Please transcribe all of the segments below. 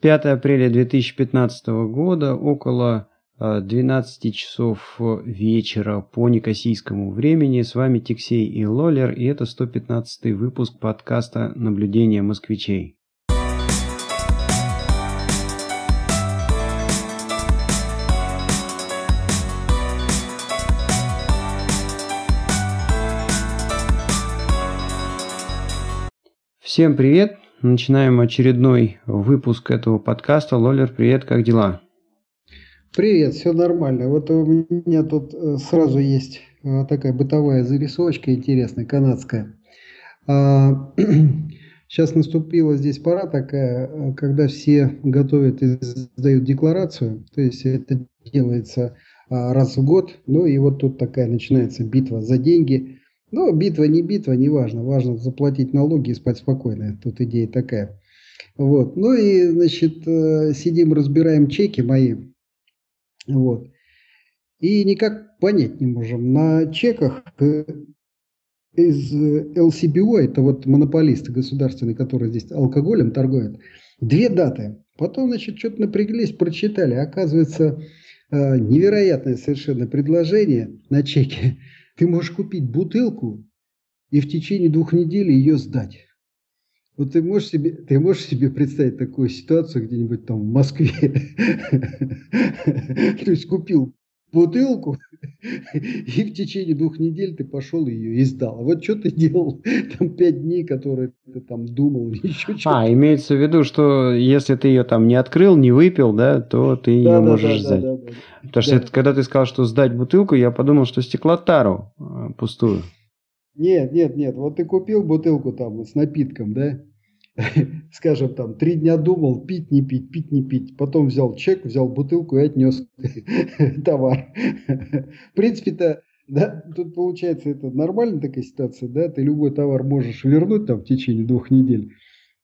5 апреля 2015 года, около 12 э, часов вечера по некосийскому времени. С вами Тиксей и Лолер, и это 115 выпуск подкаста «Наблюдение москвичей». Всем привет! Начинаем очередной выпуск этого подкаста. Лолер, привет, как дела? Привет, все нормально. Вот у меня тут э, сразу есть э, такая бытовая зарисовочка интересная, канадская. Сейчас а, наступила здесь пора такая, э, когда все готовят и сдают декларацию. То есть это делается а, раз в год. Ну и вот тут такая начинается битва за деньги. Ну, битва не битва, не важно. Заплатить налоги и спать спокойно. Тут идея такая. Вот. Ну и, значит, э, сидим, разбираем чеки мои. Вот. И никак понять не можем. На чеках э, из LCBO, это вот монополист государственный, который здесь алкоголем торгует, две даты. Потом, значит, что-то напряглись, прочитали. Оказывается, э, невероятное совершенно предложение на чеке ты можешь купить бутылку и в течение двух недель ее сдать. Вот ты можешь себе, ты можешь себе представить такую ситуацию где-нибудь там в Москве? То есть купил бутылку, и в течение двух недель ты пошел ее и сдал. А вот что ты делал там пять дней, которые ты там думал, еще что-то. А, имеется в виду, что если ты ее там не открыл, не выпил, да, то ты ее да, можешь да, сдать. Да, да, да. Потому что это, когда ты сказал, что сдать бутылку, я подумал, что стеклотару э, пустую. Нет, нет, нет. Вот ты купил бутылку там с напитком, да? скажем, там, три дня думал, пить, не пить, пить, не пить. Потом взял чек, взял бутылку и отнес товар. В принципе-то, да, тут получается это нормальная такая ситуация, да, ты любой товар можешь вернуть там в течение двух недель.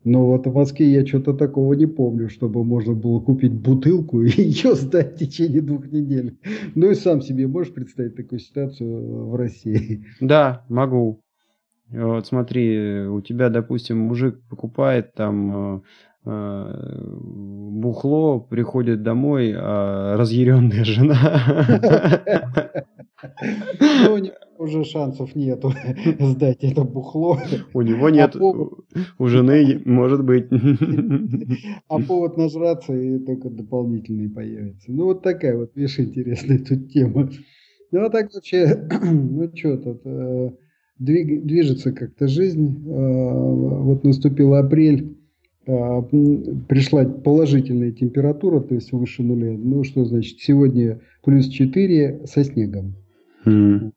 Но вот в Москве я что-то такого не помню, чтобы можно было купить бутылку и ее сдать в течение двух недель. Ну и сам себе можешь представить такую ситуацию в России? Да, могу. Вот смотри, у тебя, допустим, мужик покупает там э, э, бухло, приходит домой, а разъяренная жена. Ну, у него уже шансов нету сдать это бухло. У него нет, а у жены может быть. А повод нажраться и только дополнительный появится. Ну, вот такая вот, видишь, интересная тут тема. Ну, а так вообще, ну, что тут, э, движется как-то жизнь. А, вот наступил апрель, а, пришла положительная температура, то есть выше нуля. Ну, что значит, сегодня плюс 4 со снегом. Mm.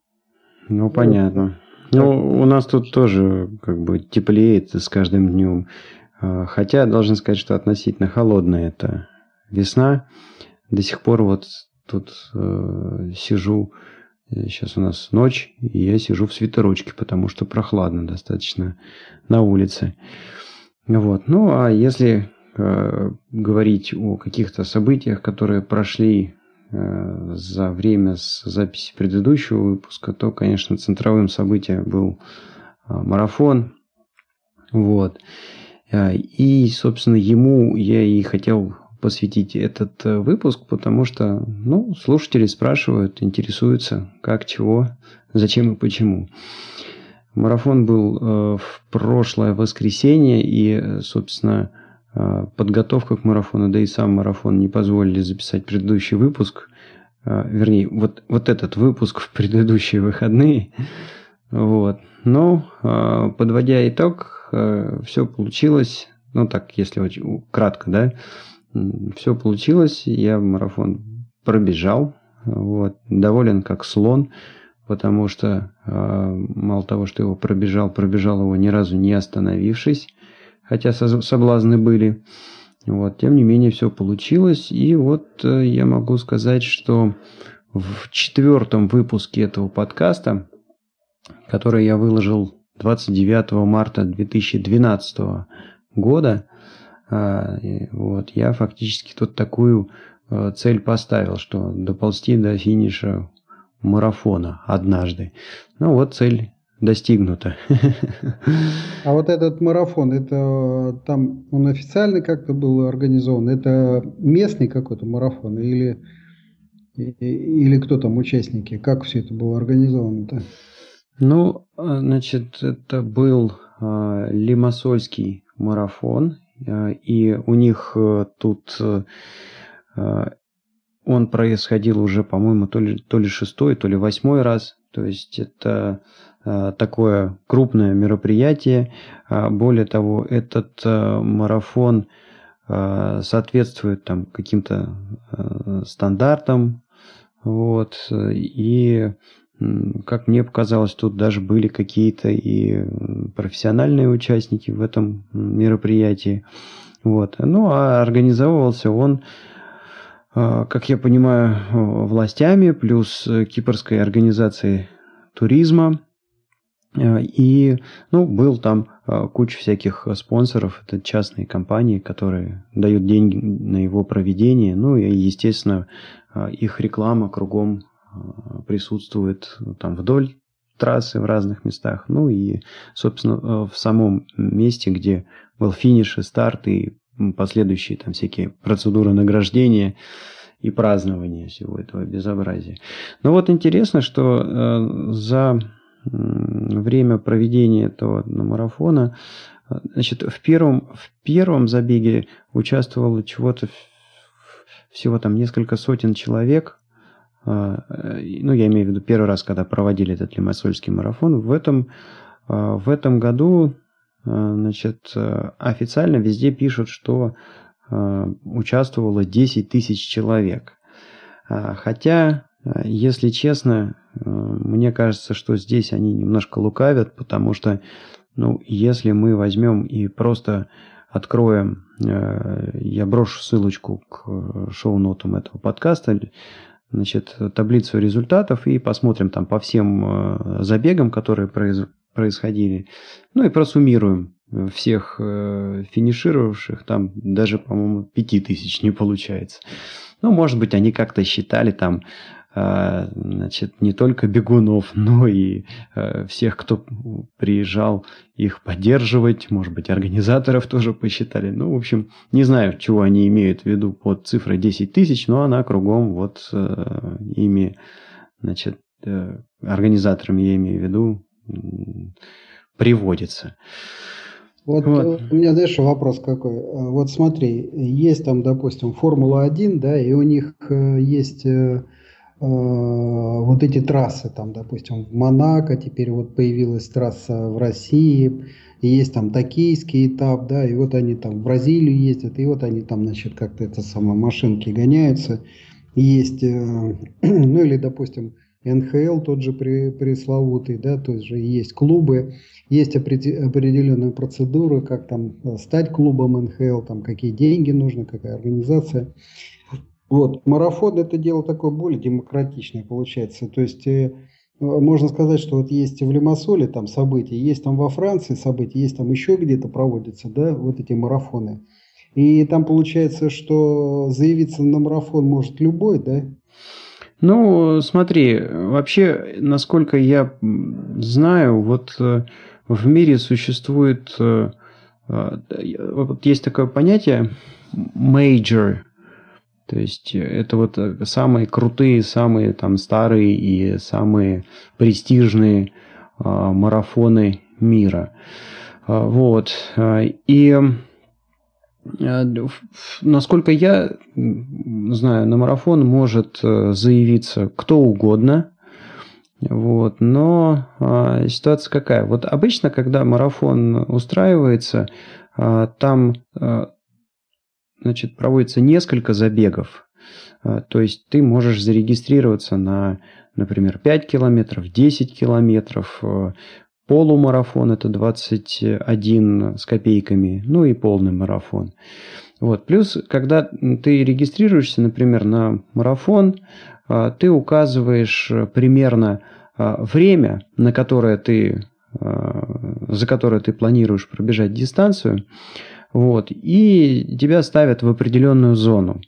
Ну, понятно. Ну, у нас тут тоже как бы теплеет с каждым днем. А, хотя, должен сказать, что относительно холодная это весна. До сих пор вот тут э, сижу Сейчас у нас ночь, и я сижу в свитерочке, потому что прохладно достаточно на улице. Вот. Ну, а если э, говорить о каких-то событиях, которые прошли э, за время с записи предыдущего выпуска, то, конечно, центровым событием был э, марафон. Вот. Э, и, собственно, ему я и хотел посвятить этот э, выпуск, потому что, ну, слушатели спрашивают, интересуются, как, чего, зачем и почему. Марафон был э, в прошлое воскресенье, и, собственно, э, подготовка к марафону, да и сам марафон не позволили записать предыдущий выпуск, вернее, вот, вот этот выпуск в предыдущие выходные. Вот. Но, подводя итог, все получилось, ну так, если очень кратко, да, все получилось, я марафон пробежал, вот, доволен как слон, потому что э, мало того, что его пробежал, пробежал его ни разу не остановившись, хотя соблазны были. Вот, тем не менее, все получилось. И вот э, я могу сказать, что в четвертом выпуске этого подкаста, который я выложил 29 марта 2012 года, а, вот, я фактически тут такую э, цель поставил, что доползти до финиша марафона однажды. Ну вот цель достигнуто. А вот этот марафон, это там он официально как-то был организован? Это местный какой-то марафон или, или кто там участники? Как все это было организовано-то? Ну, значит, это был э, Лимассольский марафон, э, и у них э, тут э, он происходил уже, по-моему, то ли, то ли шестой, то ли восьмой раз. То есть это э, такое крупное мероприятие. А более того, этот э, марафон э, соответствует там каким-то э, стандартам. Вот, и как мне показалось, тут даже были какие-то и профессиональные участники в этом мероприятии. Вот. Ну, а организовывался он а, как я понимаю, властями, плюс кипрской организацией туризма. А, и, ну, был там а, куча всяких спонсоров, это частные компании, которые дают деньги на его проведение. Ну и, естественно, их реклама кругом присутствует там вдоль трассы в разных местах. Ну и, собственно, в самом месте, где был финиш и старт, и последующие там всякие процедуры награждения и празднования всего этого безобразия. Но вот интересно, что э, за время проведения этого марафона, э, значит, в первом, в первом забеге участвовало чего-то всего там несколько сотен человек, э, ну, я имею в виду первый раз, когда проводили этот Лимассольский марафон, в этом, в этом году Э, значит, э, официально везде пишут, что э, участвовало 10 тысяч человек. Хотя, если честно, мне кажется, что здесь они немножко лукавят, потому что, ну, если мы возьмем и просто откроем, я брошу ссылочку к шоу-нотам этого подкаста, значит, таблицу результатов и посмотрим там по всем забегам, которые происходили. Ну и просуммируем всех э, финишировавших, там даже, по-моему, пяти тысяч не получается. Ну, может быть, они как-то считали там, э, значит, не только бегунов, но и э, всех, кто приезжал их поддерживать, может быть, организаторов тоже посчитали. Ну, в общем, не знаю, чего они имеют в виду под цифрой 10 тысяч, но она кругом вот э, ими, значит, э, организаторами я имею в виду, приводится. Вот, вот у меня, знаешь, вопрос какой. Вот смотри, есть там, допустим, Формула-1, да, и у них есть вот эти трассы, там, допустим, в Монако, теперь вот появилась трасса в России, и есть там токийский этап, да, и вот они там в Бразилию ездят, и вот они там, значит, как-то это самое, машинки гоняются. Есть, э, ну или, допустим, НХЛ тот же пресловутый, да, то есть же есть клубы, есть определенные процедуры, как там э, стать клубом НХЛ, там какие деньги нужны, какая организация. Вот, марафон это дело такое более демократичное получается, то есть э, можно сказать, что вот есть в Лимассоле там события, есть там во Франции события, есть там еще где-то проводятся, да, вот эти марафоны. И там получается, что заявиться на марафон может любой, да, ну, смотри, вообще, насколько я знаю, вот э, в мире существует, э, э, вот есть такое понятие major, то есть это вот самые крутые, самые там старые и самые престижные марафоны мира. Вот. И Э, насколько я знаю, на марафон может э, заявиться кто угодно. Вот, но а, ситуация какая? Вот обычно, когда марафон устраивается, а, там а, значит, проводится несколько забегов. А, то есть ты можешь зарегистрироваться на, например, 5 километров, 10 километров, Полумарафон это 21 с копейками, ну и полный марафон. Вот. Плюс, когда ты регистрируешься, например, на марафон, а, ты указываешь примерно время, на которое ты, за которое ты планируешь пробежать дистанцию, вот, и тебя ставят в определенную зону.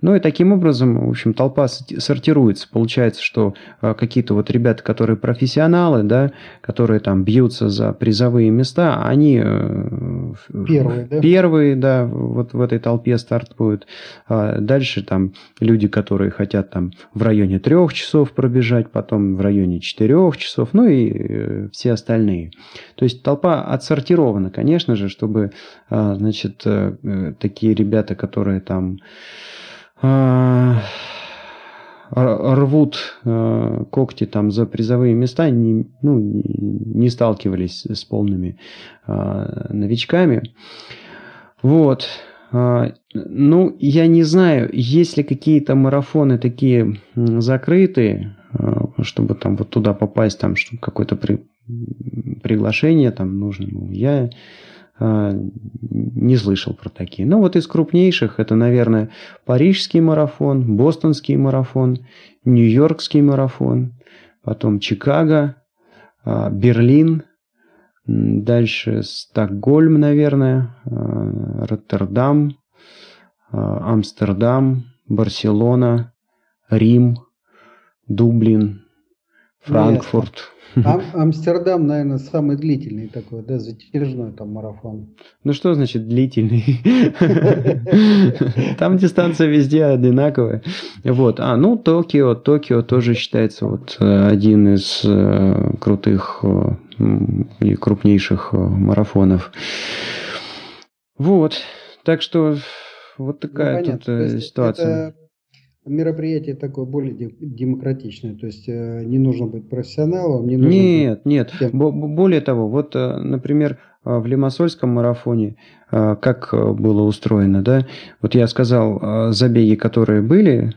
Ну и таким образом, в общем, толпа сортируется. Получается, что а, какие-то вот ребята, которые профессионалы, да, которые там бьются за призовые места, они э, первые, да? первые, да, вот в этой толпе стартуют. А дальше там люди, которые хотят там в районе трех часов пробежать, потом в районе четырех часов, ну и э, все остальные. То есть толпа отсортирована, конечно же, чтобы, а, значит, э, такие ребята, которые там рвут а, когти там за призовые места, не, ну, не сталкивались с полными а, новичками. Вот. Ну, я не знаю, есть ли какие-то марафоны такие закрытые, чтобы там вот туда попасть, там, чтобы какое-то при, приглашение там нужно. Я а, не слышал про такие. Ну вот из крупнейших это, наверное, Парижский марафон, Бостонский марафон, Нью-Йоркский марафон, потом Чикаго, а, Берлин, дальше Стокгольм, наверное, а, Роттердам, Амстердам, Барселона, Рим, Дублин, Франкфурт. Ам Амстердам, наверное, самый длительный такой, да, затяжной там марафон. Ну что значит длительный? Там дистанция везде одинаковая. Вот. А, ну, Токио. Токио тоже считается вот э, один из э, крутых э, и крупнейших марафонов. Вот. Так что вот такая ну, тут ситуация. Это мероприятие такое более демократичное, то есть э, не нужно быть профессионалом, не нужно Нет, быть... нет. Более того, вот, э, например, э, в Лимассольском марафоне, как было устроено, да, вот я сказал, забеги, которые были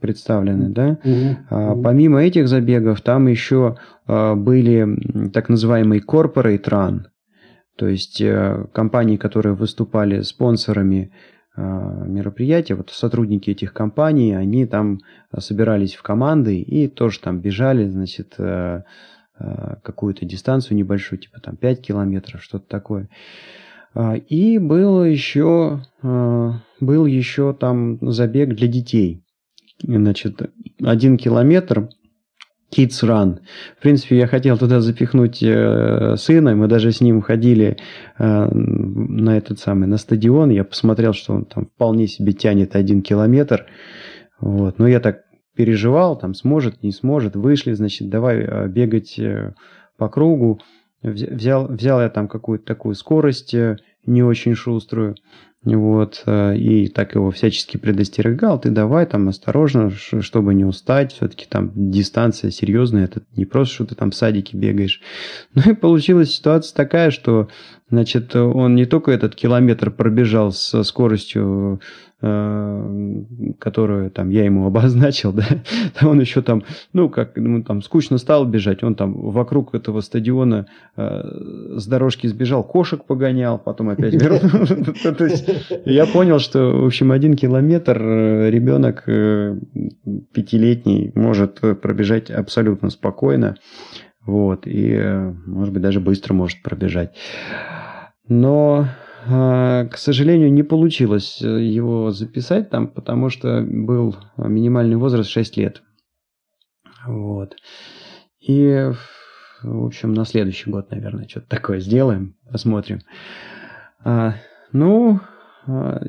представлены, да, угу, помимо этих забегов, там еще были так называемый corporate run, то есть компании, которые выступали спонсорами а, мероприятия, вот сотрудники этих компаний, они там а, собирались в команды и тоже там бежали, значит, э, э, какую-то дистанцию небольшую, типа там 5 километров, что-то такое. А, и был еще, был еще там забег для детей. Значит, один километр Kids Run. В принципе, я хотел туда запихнуть э, сына, мы даже с ним ходили э, на этот самый, на стадион, я посмотрел, что он там вполне себе тянет один километр, вот, но я так переживал, там сможет, не сможет, вышли, значит, давай э, бегать э, по кругу, взял, взял я там какую-то такую скорость э, не очень шуструю, вот, э, и так его всячески предостерегал, ты давай там осторожно, чтобы не устать, все-таки там дистанция серьезная, это не просто, что ты там в садике бегаешь. Ну и получилась ситуация такая, что, значит, он не только этот километр пробежал со скоростью которую там я ему обозначил, да, он еще там, ну, как, ну, там скучно стал бежать, он там вокруг этого стадиона э, с дорожки сбежал, кошек погонял, потом опять вернулся. То есть я понял, что, в общем, один километр э, ребенок э, пятилетний может пробежать абсолютно спокойно, вот, и, может быть, даже быстро может пробежать. Но к сожалению, не получилось э, его записать там, потому что был минимальный возраст 6 лет. Вот. И, в общем, на следующий год, наверное, что-то такое сделаем, посмотрим. А, ну, а,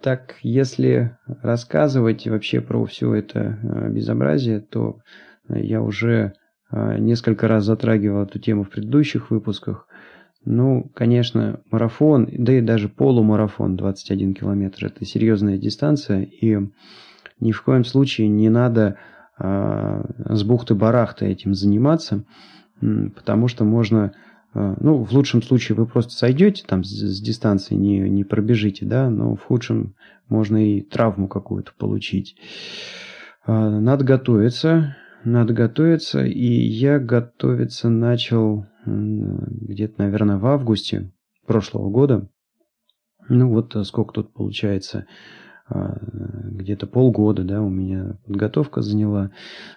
так, если рассказывать вообще про все это а, безобразие, то я уже несколько раз затрагивал эту тему в предыдущих выпусках. Ну, конечно, марафон, да и даже полумарафон 21 километр – это серьезная дистанция, и ни в коем случае не надо а, с бухты-барахта этим заниматься, потому что можно, а, ну, в лучшем случае вы просто сойдете там с, с дистанции, не, не пробежите, да, но в худшем можно и травму какую-то получить. А, надо готовиться, надо готовиться, и я готовиться начал где-то, наверное, в августе прошлого года. Ну вот э, сколько тут получается, а, где-то полгода, да, у меня подготовка заняла.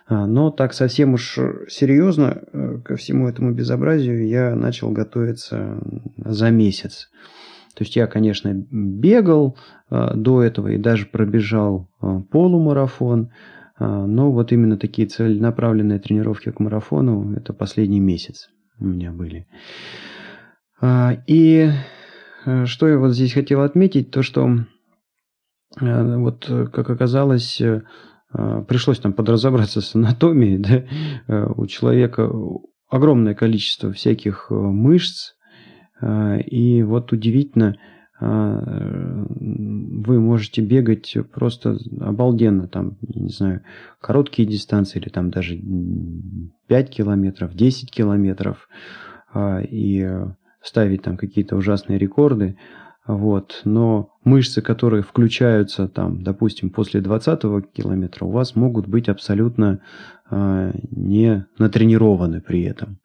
А, но так совсем уж серьезно э, ко всему этому безобразию я начал готовиться за месяц. То есть я, конечно, бегал до этого и даже пробежал полумарафон, но вот именно такие целенаправленные тренировки к марафону – это последний месяц у меня были. И что я вот здесь хотел отметить, то что вот, как оказалось, пришлось там подразобраться с анатомией, да, у человека огромное количество всяких э, мышц, э, и вот удивительно, э, вы можете бегать просто обалденно, там, не знаю, короткие дистанции или там даже 5 километров, 10 километров, и ставить там какие-то ужасные рекорды, вот, но мышцы, которые включаются там, допустим, после 20 километра, у вас могут быть абсолютно а, не натренированы при этом.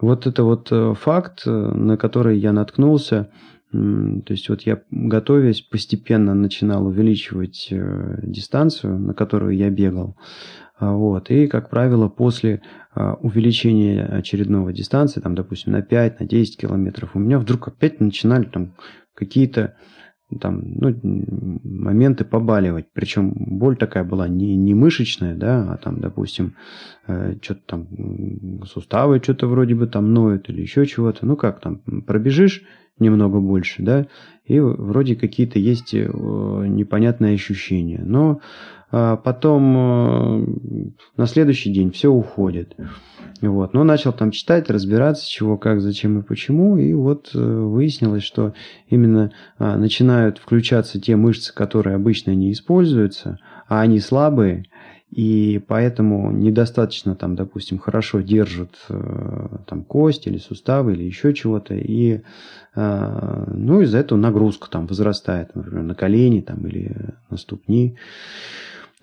Вот это вот э, факт, э, на который я наткнулся. То есть вот я, готовясь, постепенно начинал увеличивать э, дистанцию, на которую я бегал. А, вот. И, как правило, после а, увеличения очередного дистанции, там, допустим, на 5, на 10 километров, у меня вдруг опять начинали там какие-то там, ну, моменты побаливать. Причем боль такая была не, не мышечная, да, а там, допустим, э, что-то там суставы что-то вроде бы там ноют или еще чего-то. Ну как там, пробежишь немного больше, да, и вроде какие-то есть э, непонятные ощущения. Но э, потом э, на следующий день все уходит. Вот. Но начал там читать, разбираться, чего, как, зачем и почему. И вот э, выяснилось, что именно а, начинают включаться те мышцы, которые обычно не используются, а они слабые, и поэтому недостаточно там, допустим, хорошо держат э, там кость или суставы или еще чего-то, и э, ну из-за этого нагрузка там возрастает, например, на колени там или на ступни.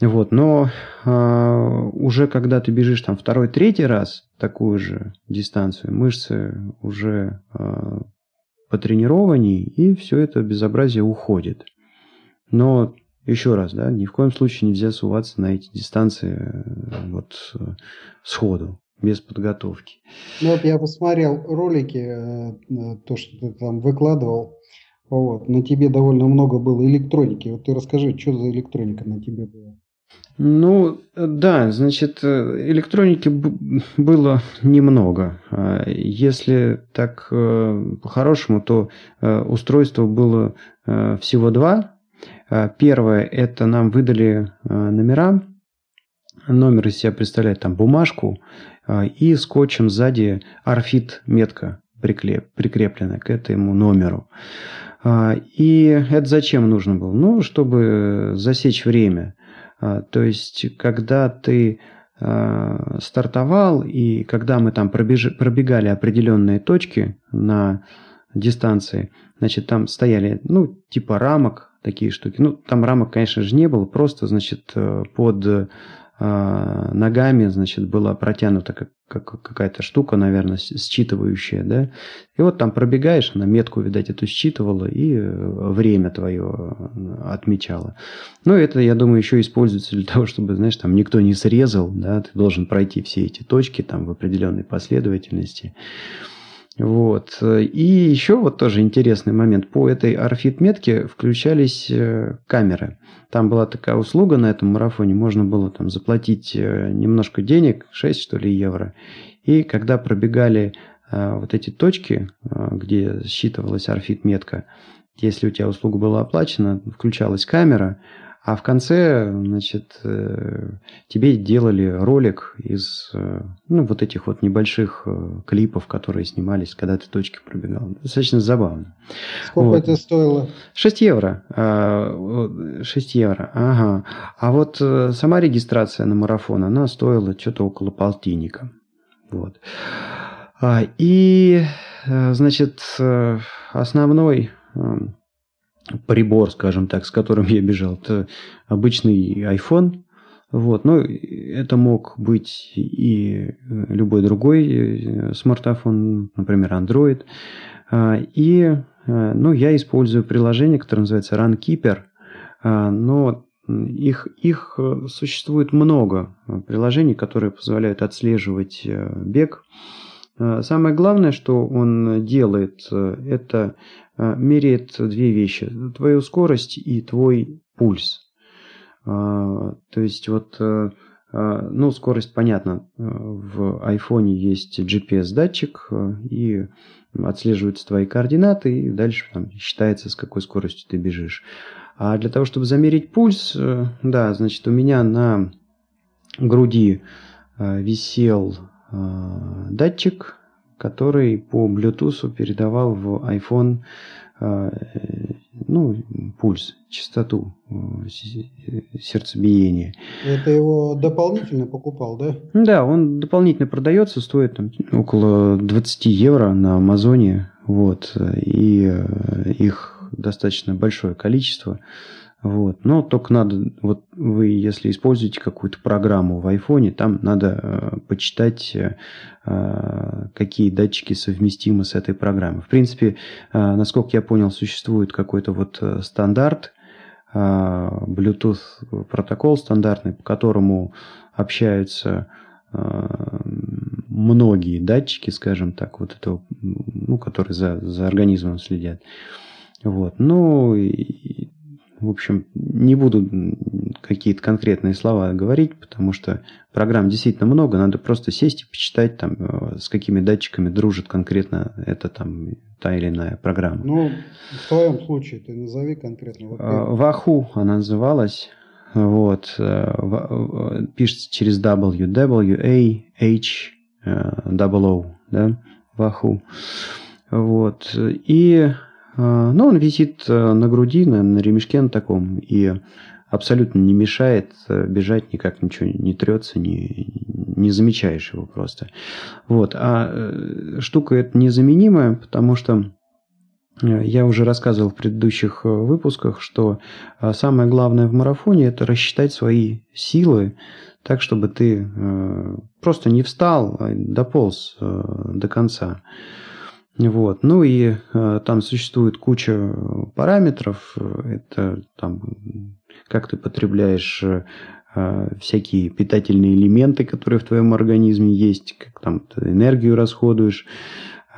Вот, но э, уже когда ты бежишь там второй, третий раз такую же дистанцию, мышцы уже э, потренированнее, и все это безобразие уходит. Но еще раз, да, ни в коем случае нельзя суваться на эти дистанции э, вот э, сходу, без подготовки. Ну вот я посмотрел ролики, э, то, что ты там выкладывал, вот, на тебе довольно много было электроники. Вот ты расскажи, что за электроника на тебе была? Ну, да, значит, электроники было немного. А если так по-хорошему, то устройство было всего два. А первое, это нам выдали номера. Номер из себя представляет там бумажку и скотчем сзади арфит метка прикреп, прикреплена к этому номеру. И это зачем нужно было? Ну, чтобы засечь время. А, то есть, когда ты а, стартовал, и когда мы там пробеж... пробегали определенные точки на дистанции, значит, там стояли, ну, типа рамок, такие штуки. Ну, там рамок, конечно же, не было, просто, значит, э, под а, ногами, значит, была протянута как, как, какая-то штука, наверное, считывающая, да. И вот там пробегаешь, она метку, видать, эту считывала и э, время твое э, отмечала. Ну, это, я думаю, еще используется для того, чтобы, знаешь, там никто не срезал, да, ты должен пройти все эти точки там в определенной последовательности. Вот. И еще вот тоже интересный момент. По этой орфит-метке включались э, камеры. Там была такая услуга на этом марафоне. Можно было там заплатить э, немножко денег, 6 что ли евро. И когда пробегали э, вот эти точки, где считывалась орфит-метка, если у тебя услуга была оплачена, включалась камера, а в конце, значит, э, тебе делали ролик из, э, ну, вот этих вот небольших э, клипов, которые снимались, когда ты точки пробегал. Достаточно забавно. Сколько вот. это стоило? 6 евро. 6 а, евро, ага. А вот сама регистрация на марафон, она стоила что-то около полтинника. Вот. А, и, значит, основной прибор, скажем так, с которым я бежал. Это обычный iPhone. Вот. Но это мог быть и любой другой э, смартфон, например, Android. А, и э, ну, я использую приложение, которое называется RunKeeper. А, но их, их э, существует много приложений, которые позволяют отслеживать бег самое главное, что он делает, это меряет две вещи. Твою скорость и твой пульс. То есть вот ну, скорость, понятно, в айфоне есть GPS-датчик, и отслеживаются твои координаты, и дальше там, считается, с какой скоростью ты бежишь. А для того, чтобы замерить пульс, э, да, значит, у меня на груди э, висел э, датчик, который по Bluetooth передавал в iPhone ну, пульс, частоту сердцебиения. Это его дополнительно покупал, да? Да, он дополнительно продается, стоит там, около 20 евро на Амазоне. Вот, и их достаточно большое количество. Вот. Но только надо, вот вы, если используете какую-то программу в айфоне, там надо э, почитать, э, какие датчики совместимы с этой программой. В принципе, э, насколько я понял, существует какой-то вот э, стандарт, э, Bluetooth протокол стандартный, по которому общаются э, многие датчики, скажем так, вот этого, ну, которые за, за организмом следят. Вот. Ну, и, в общем, не буду какие-то конкретные слова говорить, потому что программ действительно много, надо просто сесть и почитать, там, э, с какими датчиками дружит конкретно эта там та или иная программа. Ну, в твоем случае ты назови конкретно. Вот Ваху она называлась. Вот. Э, пишется через W, W, A, H, O, да, Ваху. Вот. И а, но он висит э, на груди, на, на ремешке на таком, и абсолютно не мешает э, бежать, никак ничего не трется, не, не замечаешь его просто. Вот. А э, штука эта незаменимая, потому что я уже рассказывал в предыдущих выпусках, что самое главное в марафоне – это рассчитать свои силы так, чтобы ты просто не встал, а дополз до конца. Вот. Ну и э, там существует куча параметров. Это там, как ты потребляешь э, всякие питательные элементы, которые в твоем организме есть, как там ты энергию расходуешь.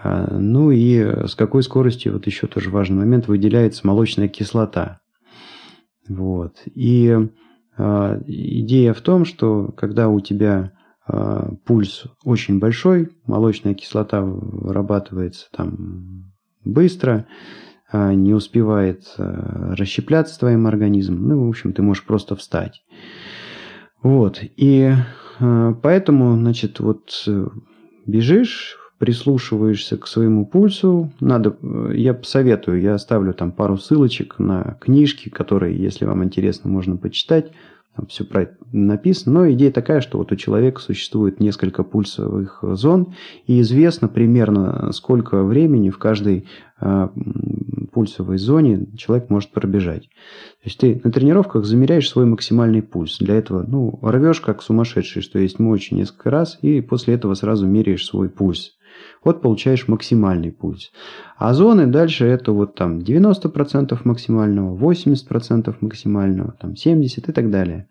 Э, ну и с какой скоростью, вот еще тоже важный момент, выделяется молочная кислота. Вот. И э, идея в том, что когда у тебя пульс очень большой, молочная кислота вырабатывается там быстро, а, не успевает а, расщепляться твоим организмом. Ну, в общем, ты можешь просто встать. Вот. И поэтому, значит, вот э, бежишь, прислушиваешься к своему пульсу. Надо, э, я посоветую, я оставлю там пару ссылочек на книжки, которые, если вам интересно, можно почитать. Там все про это написано. Но идея такая, что вот у человека существует несколько пульсовых зон, и известно примерно, сколько времени в каждой э, пульсовой зоне человек может пробежать. То есть ты на тренировках замеряешь свой максимальный пульс. Для этого ну, рвешь как сумасшедший, что есть мочи несколько раз, и после этого сразу меряешь свой пульс. Вот получаешь максимальный пульс. А зоны дальше это вот там 90% максимального, 80% максимального, там 70% и так далее.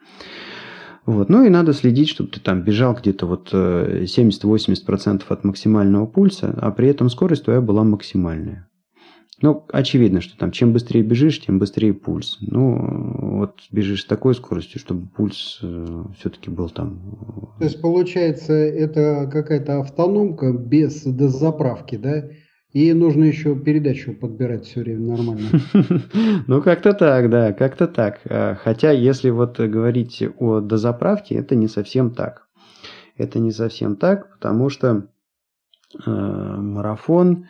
Вот. Ну и надо следить, чтобы ты там бежал где-то вот 70-80% э, от максимального пульса, а при этом скорость твоя была максимальная. Ну, очевидно, что там чем быстрее бежишь, тем быстрее пульс. Ну, вот бежишь с такой скоростью, чтобы пульс э, все-таки был там. Э, То есть, получается, это какая-то автономка без дозаправки, да? И нужно еще передачу подбирать все время нормально. Ну, как-то так, да, как-то так. А, хотя, если вот говорить о дозаправке, это не совсем так. Это не совсем так, потому что э, марафон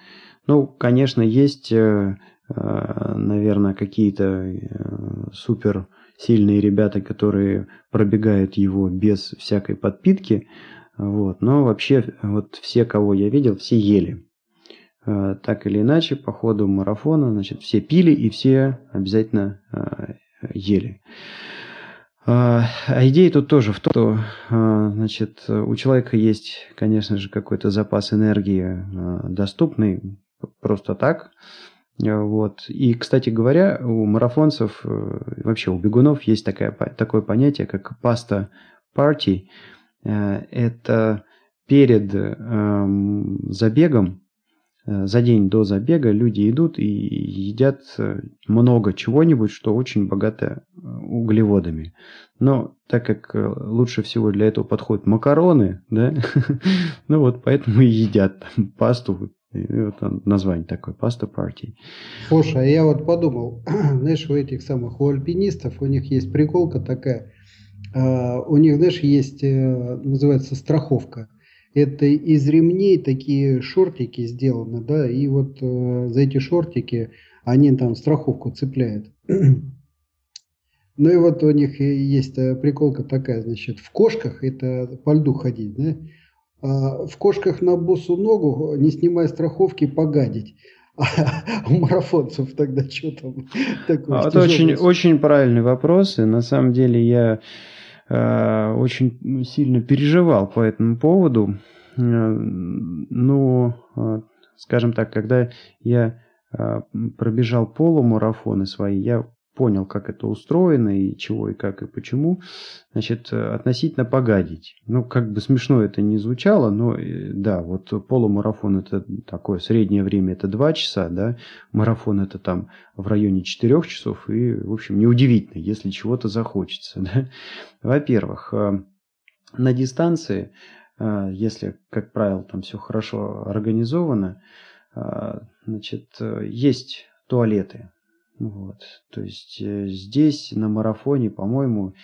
ну, конечно, есть, э, э, наверное, какие-то э, супер сильные ребята, которые пробегают его без всякой подпитки. Вот. Но вообще, вот все, кого я видел, все ели. Так или иначе, по ходу марафона, значит, все пили и все обязательно ели. А идея тут тоже в том, что значит, у человека есть, конечно же, какой-то запас энергии доступный, просто так. Э, вот. И, кстати говоря, у марафонцев, э, вообще у бегунов есть такая, такое понятие, как паста party. Э, это перед эм, забегом, за день до забега люди идут и едят много чего-нибудь, что очень богато углеводами. Но так как лучше всего для этого подходят макароны, да, ну вот поэтому и едят пасту, и вот название такое, паста партии. Слушай, а я вот подумал, знаешь, у этих самых, у альпинистов, у них есть приколка такая, у них, знаешь, есть, называется страховка это из ремней такие шортики сделаны, да, и вот э, за эти шортики они там страховку цепляют. Ну и вот у них есть э, приколка такая, значит, в кошках, это по льду ходить, да, а в кошках на босу ногу, не снимая страховки, погадить. А у марафонцев тогда что там такое? А это очень, очень правильный вопрос, и на самом деле я Э, очень сильно переживал по этому поводу. Э, э, скажем так, когда я пробежал полумарафоны свои, я понял, как это устроено, и чего, и как, и почему, значит, относительно погадить. Ну, как бы смешно это не звучало, но э, да, вот полумарафон это такое среднее время, это 2 часа, да, марафон это там в районе 4 часов, и, в общем, неудивительно, если чего-то захочется, да. Во-первых, э, на дистанции, э, если, как правило, там все хорошо организовано, значит, есть туалеты, вот. То есть э, здесь на марафоне, по-моему,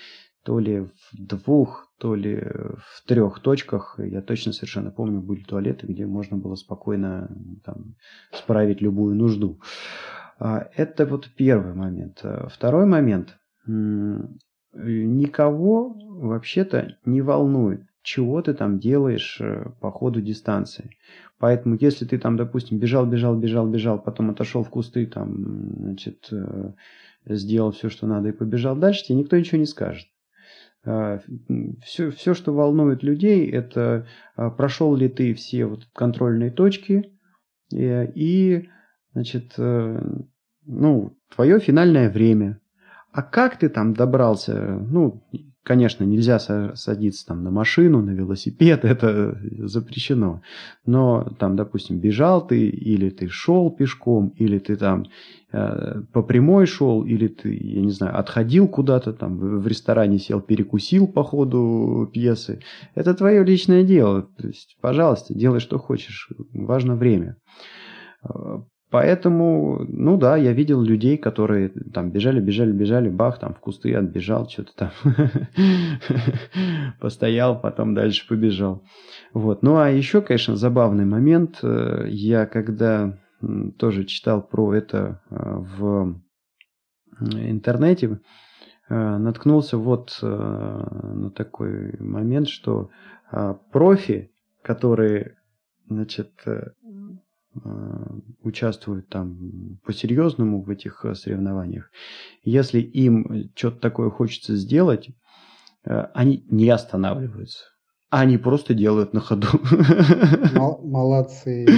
то ли в двух, то ли в трех точках, я точно совершенно помню, были туалеты, где можно было спокойно там, справить любую нужду. А, это вот первый момент. А, второй момент. Никого вообще-то не волнует, чего ты там делаешь э, по ходу дистанции. Поэтому, если ты там, допустим, бежал, бежал, бежал, бежал, потом отошел в кусты, там, значит, э, сделал все, что надо и побежал дальше, тебе никто ничего не скажет. Все, а, все, что волнует людей, это прошел ли ты все вот контрольные точки и, значит, э, ну, твое финальное время. А как ты там добрался? Ну, Конечно, нельзя садиться там на машину, на велосипед, это запрещено. Но там, допустим, бежал ты, или ты шел пешком, или ты там э, по прямой шел, или ты, я не знаю, отходил куда-то, там в ресторане сел, перекусил по ходу пьесы. Это твое личное дело. То есть, пожалуйста, делай, что хочешь. Важно время. Поэтому, ну да, я видел людей, которые там бежали, бежали, бежали, бах, там в кусты отбежал, что-то там постоял, потом дальше побежал. Вот. Ну а еще, конечно, забавный момент. Э, я когда тоже читал про это э, в интернете, э, наткнулся вот на такой момент, что профи, которые, значит, участвуют там по-серьезному в этих э, соревнованиях, если им что-то такое хочется сделать, э, они не останавливаются. Они просто делают на ходу. Молодцы.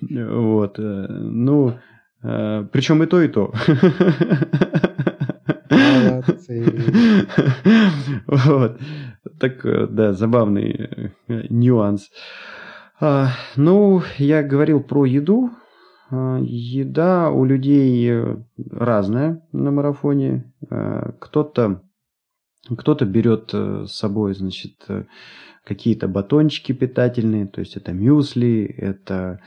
Вот. Ну, причем и то, и то. Молодцы. Вот. Так, да, забавный нюанс. А, ну, я говорил про еду. А, еда у людей э, разная на марафоне. А, кто-то кто-то берет э, с собой, значит, э, какие-то батончики питательные, то есть это мюсли, это,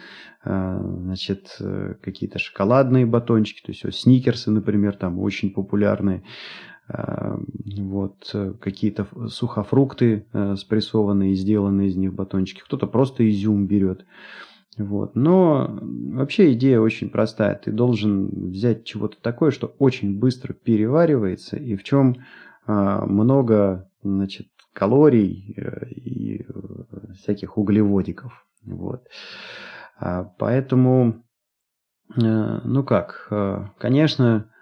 значит, какие-то шоколадные батончики, то есть сникерсы, например, там очень популярные. Эм, вот, э, какие-то сухофрукты э, спрессованные, сделанные из них батончики, кто-то просто изюм берет. Вот. Но вообще идея очень простая. Ты должен взять чего-то такое, что очень быстро переваривается и в чем а, много значит, калорий э, и всяких углеводиков. Вот. А, поэтому, ну как, конечно,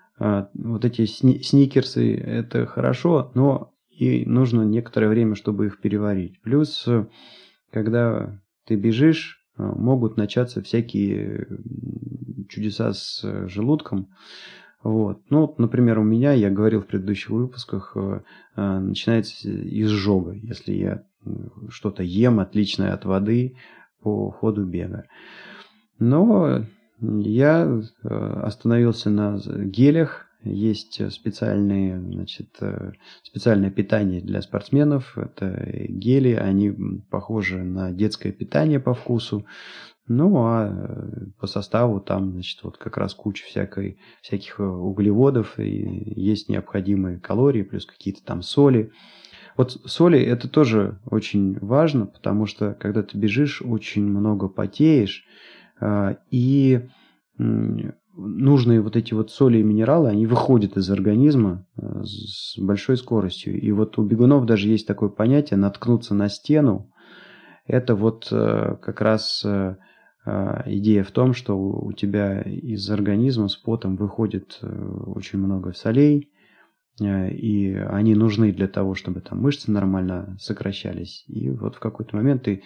вот эти сни сникерсы это хорошо, но и нужно некоторое время, чтобы их переварить. Плюс, когда ты бежишь, а, могут начаться всякие чудеса с желудком. Вот. Ну, например, у меня, я говорил в предыдущих выпусках, а, начинается изжога. Если я что-то ем отличное от воды по ходу бега. Но я э, остановился на гелях. Есть специальные, значит, э, специальное питание для спортсменов. Это гели, они похожи на детское питание по вкусу. Ну, а э, по составу там, значит, вот как раз куча всякой, всяких углеводов, и есть необходимые калории, плюс какие-то там соли. Вот соли это тоже очень важно, потому что когда ты бежишь, очень много потеешь, и нужные вот эти вот соли и минералы, они выходят из организма а, с большой скоростью. И вот у бегунов даже есть такое понятие наткнуться на стену. Это вот э, как раз э, а, идея в том, что у тебя из организма с потом выходит э, очень много солей, Э, и они нужны для того, чтобы там мышцы нормально сокращались. И вот в какой-то момент ты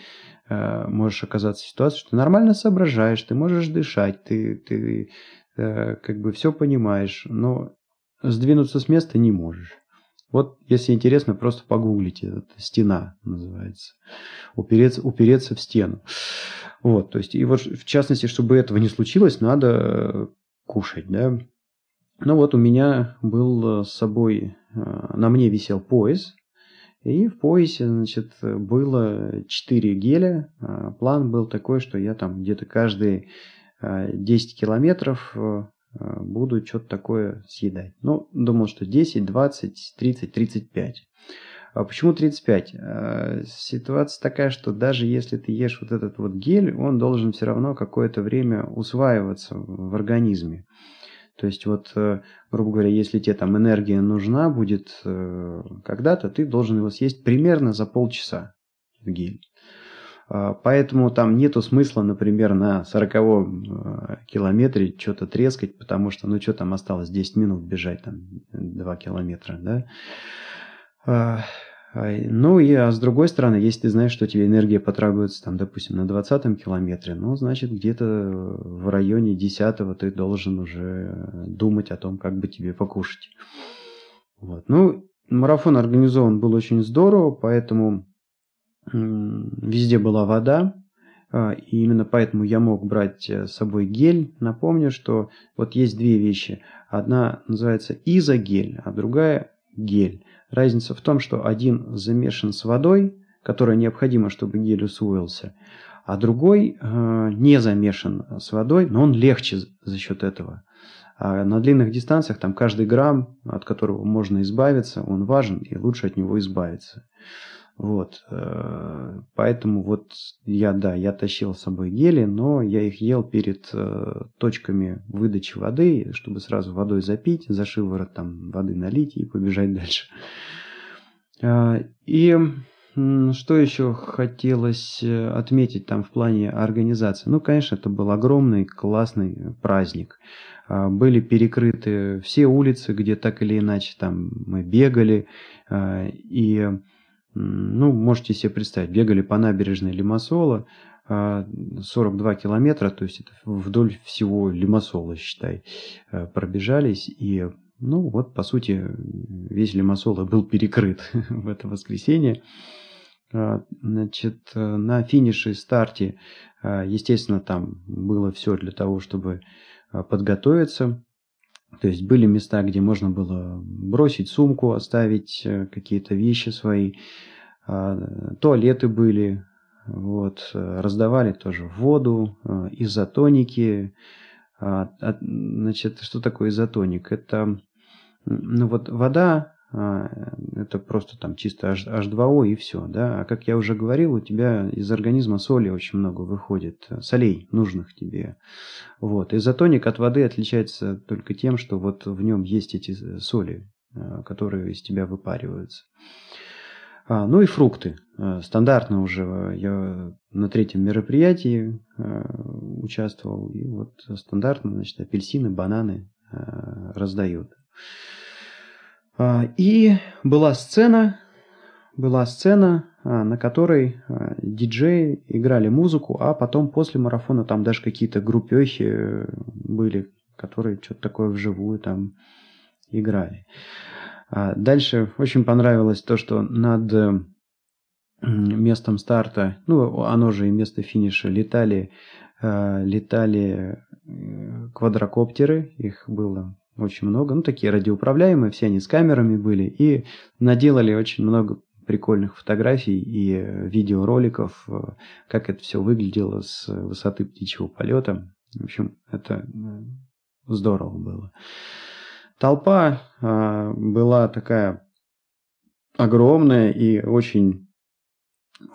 э, можешь оказаться в ситуации, что ты нормально соображаешь, ты можешь дышать, ты, ты э, как бы все понимаешь, но сдвинуться с места не можешь. Вот, если интересно, просто погуглите. Это стена называется. Упереться, упереться в стену. Вот, то есть, и вот в частности, чтобы этого не случилось, надо кушать, да, ну вот у меня был э, с собой, э, на мне висел пояс, и в поясе, значит, было 4 геля. Э, план был такой, что я там где-то каждые 10 километров буду что-то такое съедать. Ну, думал, что 10, 20, 30, 35. А почему 35? Ситуация такая, что даже если ты ешь вот этот вот гель, он должен все равно какое-то время усваиваться в организме. То есть вот, э, грубо говоря, если тебе там энергия нужна будет э, когда-то, ты должен его съесть примерно за полчаса в гель. А, поэтому там нету смысла, например, на 40 э, километре что-то трескать, потому что, ну, что там осталось, 10 минут бежать, там, 2 километра, да. Ну и а с другой стороны, если ты знаешь, что тебе энергия потребуется, там, допустим, на 20 километре, ну, значит, где-то в районе 10 ты должен уже думать о том, как бы тебе покушать. Вот. Ну, марафон организован был очень здорово, поэтому везде была вода, а, и именно поэтому я мог брать с собой гель. Напомню, что вот есть две вещи. Одна называется изогель, а другая гель. Разница в том, что один замешан с водой, которая необходима, чтобы гель усвоился, а другой э, не замешан с водой, но он легче за счет этого. А на длинных дистанциях там каждый грамм, от которого можно избавиться, он важен, и лучше от него избавиться. Вот. Э, поэтому вот я, да, я тащил с собой гели, но я их ел перед э, точками выдачи воды, чтобы сразу водой запить, за шиворот там воды налить и побежать дальше. Э, и что еще хотелось отметить там в плане организации? Ну, конечно, это был огромный, классный праздник. Были перекрыты все улицы, где так или иначе там мы бегали. И ну, можете себе представить, бегали по набережной Лимассола, 42 а, километра, то есть это вдоль всего Лимассола, считай, а, пробежались. И, ну, вот, по сути, весь Лимассола был перекрыт в это воскресенье. А, значит, на финише старте, естественно, там было все для того, чтобы подготовиться. То есть были места, где можно было бросить сумку, оставить э, какие-то вещи свои. А, туалеты были, вот, раздавали тоже воду, э, изотоники. А, значит, что такое изотоник? Это ну вот вода это просто там чисто H2O и все, да. А как я уже говорил, у тебя из организма соли очень много выходит, солей нужных тебе. Вот. Изотоник от воды отличается только тем, что вот в нем есть эти соли, а, которые из тебя выпариваются. А, ну и фрукты. А, стандартно уже я на третьем мероприятии участвовал. И вот стандартно, значит, апельсины, бананы раздают. А, и была сцена, была сцена, а, на которой а, диджеи играли музыку, а потом после марафона там даже какие-то группехи э, были, которые что-то такое вживую там играли. Дальше очень понравилось то, что над местом старта, ну, оно же и место финиша, летали, летали квадрокоптеры, их было очень много, ну, такие радиоуправляемые, все они с камерами были, и наделали очень много прикольных фотографий и э, видеороликов, э, как это все выглядело с высоты птичьего полета. В общем, это э, здорово было. Толпа была такая огромная и очень,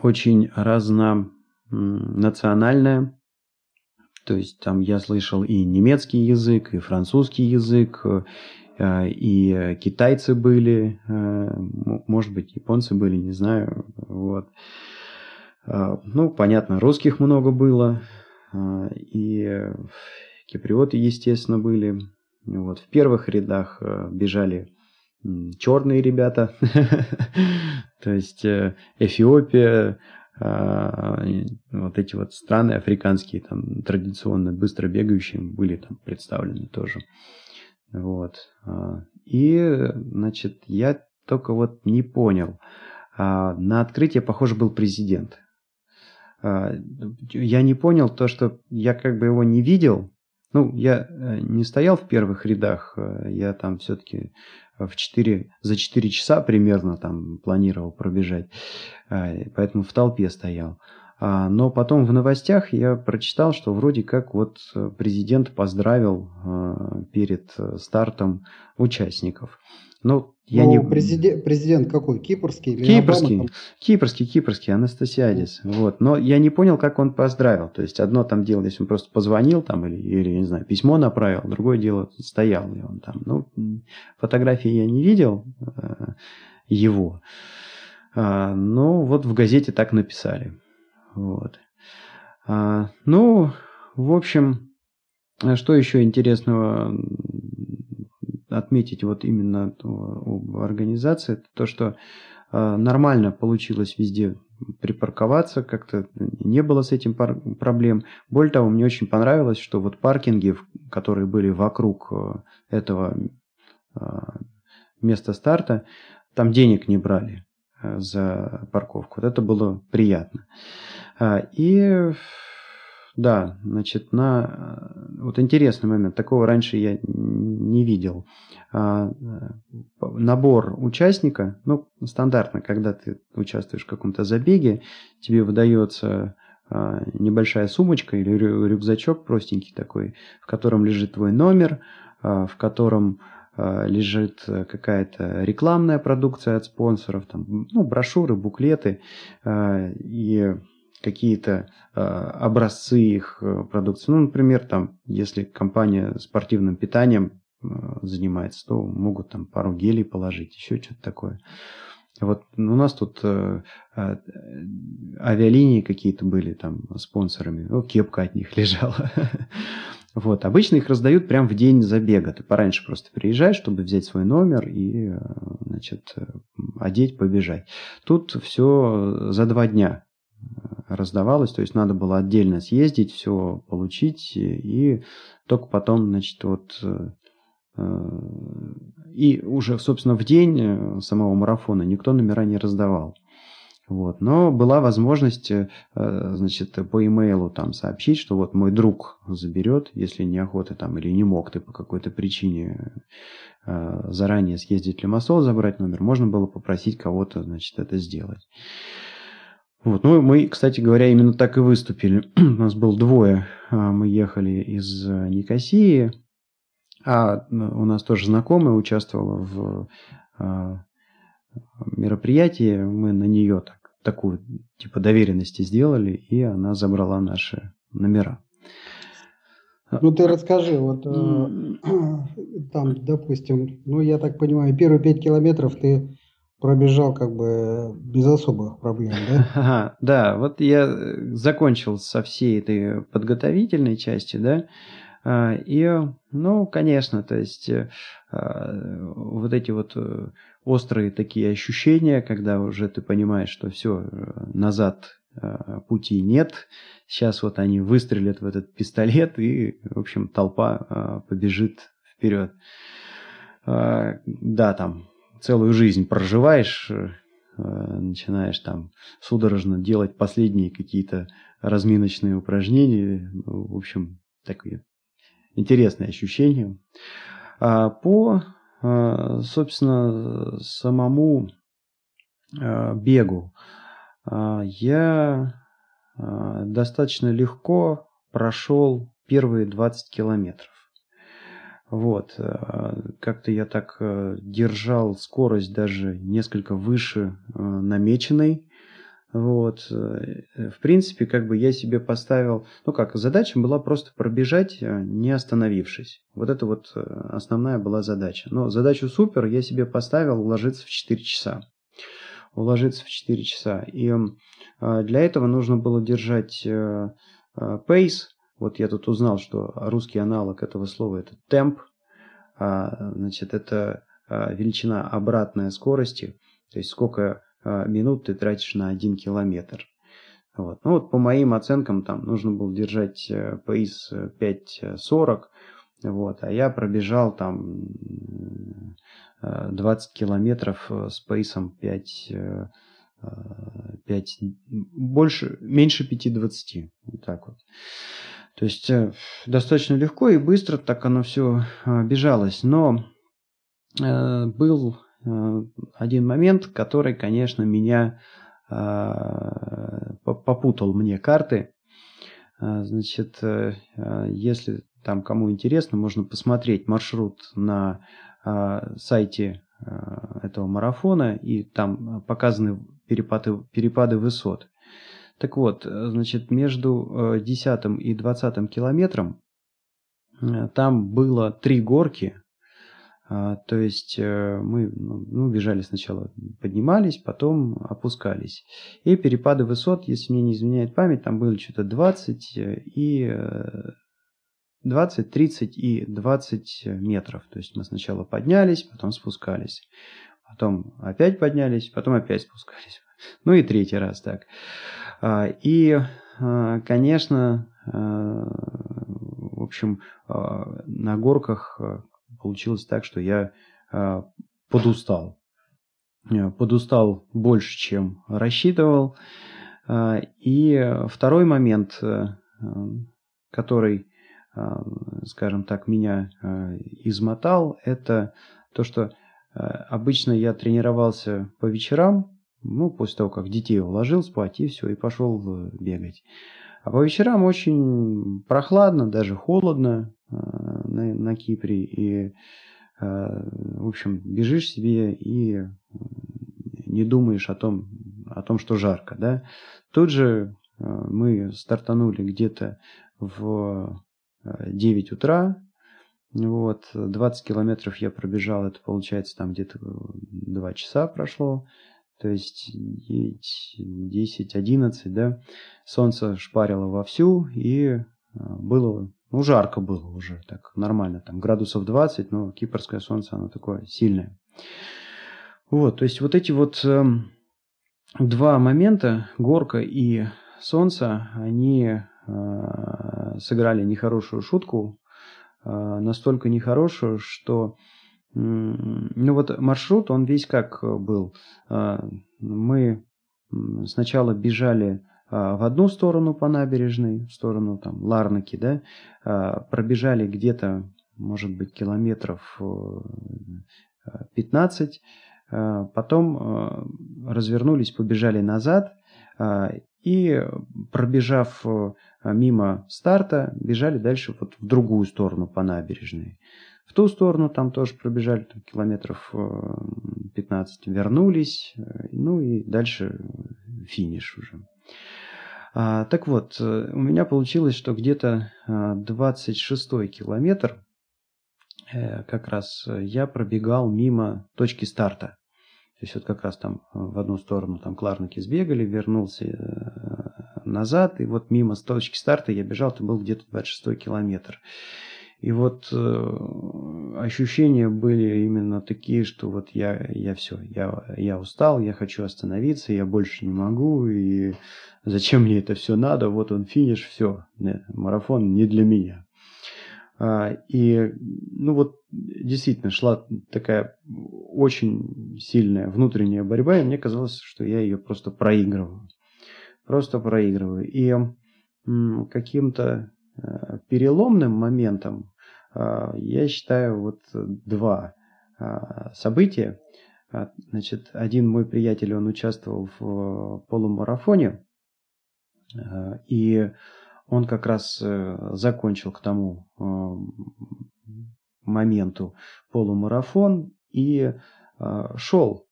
очень разнонациональная. То есть там я слышал и немецкий язык, и французский язык, э, и китайцы были, э, может быть, японцы были, не знаю. Вот. Э, ну, понятно, русских много было, и киприоты, естественно, были. Вот. В первых рядах бежали черные ребята, то есть Эфиопия, вот эти вот страны африканские, там, традиционно быстро бегающие, были там представлены тоже. Вот. А, и, значит, я только вот не понял. А, на открытие, похоже, был президент. Я не понял то, что я как бы его не видел. Ну, я э, не стоял в первых рядах, я там все-таки в 4, за 4 часа примерно там планировал пробежать, а, поэтому в толпе стоял. А, но потом в новостях я прочитал, что вроде как вот президент поздравил а, перед стартом участников. Ну, я ну, не... президент, президент какой? Кипрский? Или кипрский, Обама, кипрский, кипрский, Анастасиадис. Mm. Вот. Но я не понял, как он поздравил. То есть, одно там дело, если он просто позвонил там или, или не знаю, письмо направил, другое дело, стоял ли он там. Ну, фотографии я не видел э, его. А, но вот в газете так написали. Вот. А, ну, в общем, что еще интересного отметить вот именно об организации, это то, что э, нормально получилось везде припарковаться, как-то не было с этим проблем. Более того, мне очень понравилось, что вот паркинги, которые были вокруг э, этого э, места старта, там денег не брали за парковку. Вот это было приятно. И да, значит, на вот интересный момент, такого раньше я не видел. А, набор участника, ну, стандартно, когда ты участвуешь в каком-то забеге, тебе выдается а, небольшая сумочка или рюкзачок простенький такой, в котором лежит твой номер, а, в котором лежит какая-то рекламная продукция от спонсоров, там, ну, брошюры, буклеты, и какие-то э, образцы их э, продукции. Ну, например, там, если компания спортивным питанием э, занимается, то могут там пару гелей положить, еще что-то такое. Вот у нас тут э, э, авиалинии какие-то были там спонсорами, ну, кепка от них лежала. Вот, обычно их раздают прямо в день забега. Ты пораньше просто приезжаешь, чтобы взять свой номер и, э, значит, одеть, побежать. Тут все за два дня раздавалось, то есть надо было отдельно съездить, все получить, и только потом, значит, вот э, и уже, собственно, в день э, самого марафона никто номера не раздавал. Вот. Но была возможность, э, значит, по имейлу там сообщить, что вот мой друг заберет, если неохота там или не мог ты по какой-то причине заранее съездить в Лимассол, забрать номер, можно было попросить кого-то, значит, это сделать. Вот. Ну, мы, кстати говоря, именно так и выступили. У нас был двое. А, мы ехали из э, Никосии, а у нас тоже знакомая участвовала в мероприятии. Мы на нее так, такую типа доверенности сделали, и она забрала наши номера. Ну ты расскажи, вот э, там, допустим, ну я так понимаю, первые пять километров ты пробежал как бы без особых проблем, да? Ага, да, вот я э, закончил со всей этой подготовительной части, да, а, и, ну, конечно, то есть э, а, вот эти вот э, острые такие ощущения, когда уже ты понимаешь, что все, назад пути нет, сейчас вот они выстрелят в этот пистолет, и, в общем, толпа побежит вперед. А, да, там целую жизнь проживаешь, э, начинаешь там судорожно делать последние какие-то разминочные упражнения. Ну, в общем, такое интересное ощущение. А по, собственно, самому бегу я достаточно легко прошел первые 20 километров. Вот, как-то я так э, держал скорость даже несколько выше э, намеченной. Вот, в принципе, как бы я себе поставил, ну как, задача была просто пробежать, не остановившись. Вот это вот основная была задача. Но задачу супер я себе поставил уложиться в 4 часа. Уложиться в 4 часа. И для этого нужно было держать пейс, вот я тут узнал, что русский аналог этого слова это темп. А, значит, это величина обратной скорости, то есть сколько минут ты тратишь на один километр. Вот. Ну вот по моим оценкам там нужно было держать э, пейс 5.40, вот, а я пробежал там 20 километров э, с пейсом 5, 5 больше, меньше 5.20. Вот так вот. То есть э, достаточно легко и быстро так оно все э, бежалось. Но э, был один момент, который, конечно, меня попутал мне карты. Значит, если там кому интересно, можно посмотреть маршрут на сайте этого марафона, и там показаны перепады, перепады высот. Так вот, э, значит, между 10 э, и 20 километром э, там было три горки. А, то есть мы ну, ну, бежали сначала, поднимались, потом опускались. И перепады высот, если мне не изменяет память, там было что-то 20 и 20, 30 и 20 метров. То есть мы сначала поднялись, потом спускались. Потом опять поднялись, потом опять спускались. Ну и третий раз так. А, и, а, конечно, в общем, на горках получилось так, что я подустал. Подустал больше, чем рассчитывал. И второй момент, который, скажем так, меня измотал, это то, что обычно я тренировался по вечерам, ну, после того, как детей уложил спать, и все, и пошел э, бегать. А по вечерам очень прохладно, даже холодно э, на, на Кипре. И, э, в общем, бежишь себе и не думаешь о том, о том, что жарко. Да? Тут же мы стартанули где-то в 9 утра. Вот, 20 километров я пробежал, это получается там где-то 2 часа прошло то есть 10, 11, да, солнце шпарило вовсю, и было, ну, жарко было уже, так нормально, там градусов 20, но кипрское солнце, оно такое сильное. Вот, то есть вот эти вот э, два момента, горка и солнце, они э, сыграли нехорошую шутку, э, настолько нехорошую, что ну вот маршрут, он весь как э, был. А, мы сначала бежали в одну сторону по набережной, в сторону там Ларнаки, да, а, пробежали где-то, может быть, километров 15, э, потом развернулись, побежали назад и, пробежав мимо старта, бежали дальше вот в другую сторону по набережной. В ту сторону там тоже пробежали там, километров 15, э, вернулись, э, ну и дальше финиш уже. А, так вот, э, у меня получилось, что где-то 26 километр как раз я пробегал мимо точки старта. То есть вот как раз там в одну сторону там Кларники сбегали, вернулся назад, и вот мимо точки старта я бежал, это был где-то 26 километр. И вот э, ощущения были именно такие, что вот я, я все, я, я устал, я хочу остановиться, я больше не могу, и зачем мне это все надо, вот он финиш, все, не, марафон не для меня. А, и, ну вот, действительно, шла такая очень сильная внутренняя борьба, и мне казалось, что я ее просто проигрываю. Просто проигрываю. И каким-то э, переломным моментом а, я считаю вот два а, события. Значит, один мой приятель, он участвовал в полумарафоне, и он как раз э, закончил к тому э, моменту полумарафон и э, шел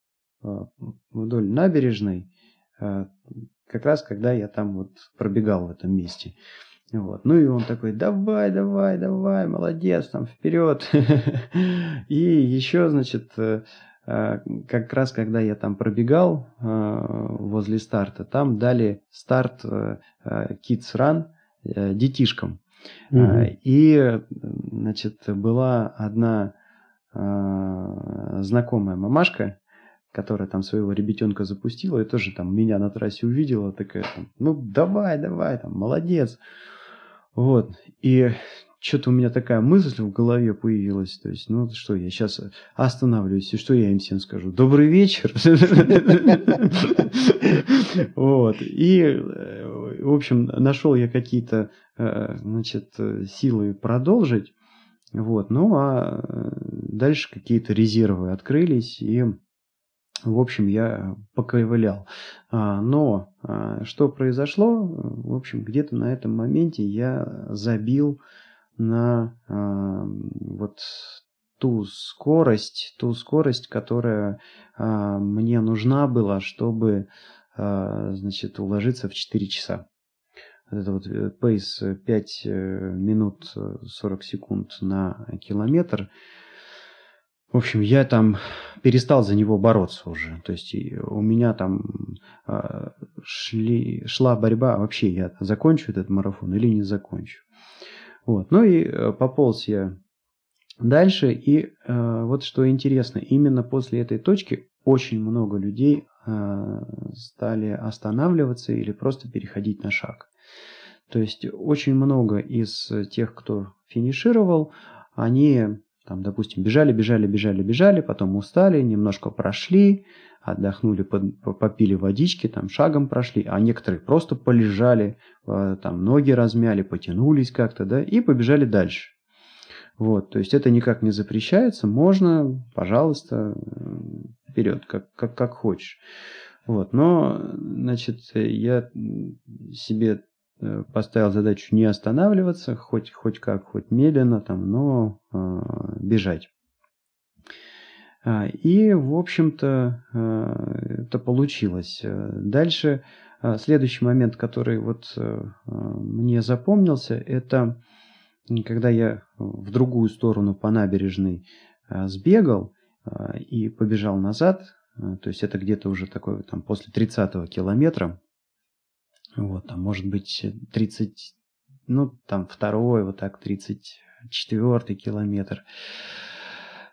вдоль набережной, как раз когда я там вот пробегал в этом месте. Вот. Ну и он такой, давай, давай, давай, молодец, там вперед. И еще, значит, как раз когда я там пробегал возле старта, там дали старт Kids Run, Э, детишкам. Угу. И, значит, была одна э, знакомая мамашка, которая там своего ребятенка запустила, и тоже там меня на трассе увидела, такая там, ну давай, давай, там, молодец. Вот. И что-то у меня такая мысль в голове появилась. То есть, ну что, я сейчас останавливаюсь, и что я им всем скажу? Добрый вечер. Вот. И, э, в общем, нашел я какие-то, э, значит, силы продолжить. Вот. Ну, а э, дальше какие-то резервы открылись, и в общем, я поковылял. А, но а, что произошло? В общем, где-то на этом моменте я забил на э, вот ту скорость, ту скорость, которая э, мне нужна была, чтобы, э, значит, уложиться в 4 часа. Это вот э, пейс 5 э, минут 40 секунд на километр. В общем, я там перестал за него бороться уже. То есть у меня там э, шли, шла борьба вообще, я закончу этот марафон или не закончу. Вот. Ну и э, пополз я дальше. И э, вот что интересно, именно после этой точки очень много людей э, стали останавливаться или просто переходить на шаг. То есть очень много из тех, кто финишировал, они там, допустим, бежали, бежали, бежали, бежали, потом устали, немножко прошли, отдохнули, попили водички, там шагом прошли, а некоторые просто полежали, э, там ноги размяли, потянулись как-то, да, и побежали дальше. Вот, то есть это никак не запрещается, можно, пожалуйста, вперед, как, как, как хочешь. Вот, но, значит, я себе э, поставил задачу не останавливаться, хоть, хоть как, хоть медленно, там, но э, бежать. А, и, в общем-то, а, это получилось. Дальше, а, следующий момент, который вот мне запомнился, это когда я в другую сторону по набережной сбегал и побежал назад, то есть это где-то уже такое там после 30-го километра, вот, там может быть 30, ну там второй, вот так 34 километр.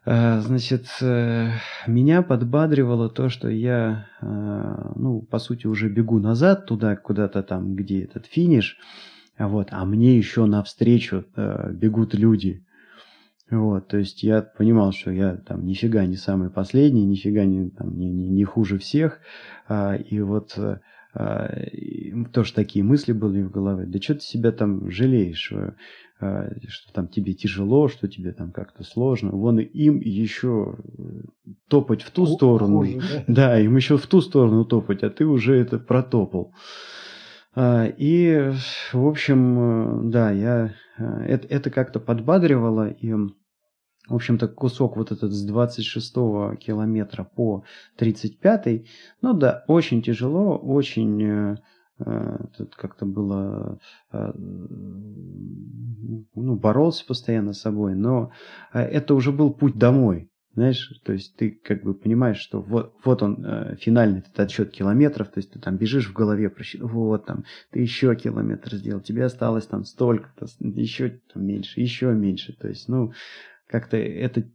Э, значит, э, меня подбадривало то, что я, э, ну, по сути, уже бегу назад туда, куда-то там, где этот финиш, вот, а мне еще навстречу бегут люди. Вот, то есть я понимал, что я там нифига не самый последний, нифига не, там, не, не, не хуже всех. А, и вот тоже такие мысли были в голове. Да что ты себя там жалеешь? А, что там тебе тяжело, что тебе там как-то сложно. Вон им еще э, топать в ту сторону. Хуже, да? да, им еще в ту сторону топать, а ты уже это протопал. И, в общем, э, да, я э, это, это как-то подбадривало, и, в общем-то, кусок вот этот с 26 километра по 35, ну да, очень тяжело, очень Э, тут как-то было, э, ну, боролся постоянно с собой, но э, это уже был путь домой. Знаешь, то есть ты как бы понимаешь, что вот, вот он, финальный этот отсчет километров, то есть ты там бежишь в голове, вот там, ты еще километр сделал, тебе осталось там столько-то, еще там меньше, еще меньше. То есть, ну, как-то это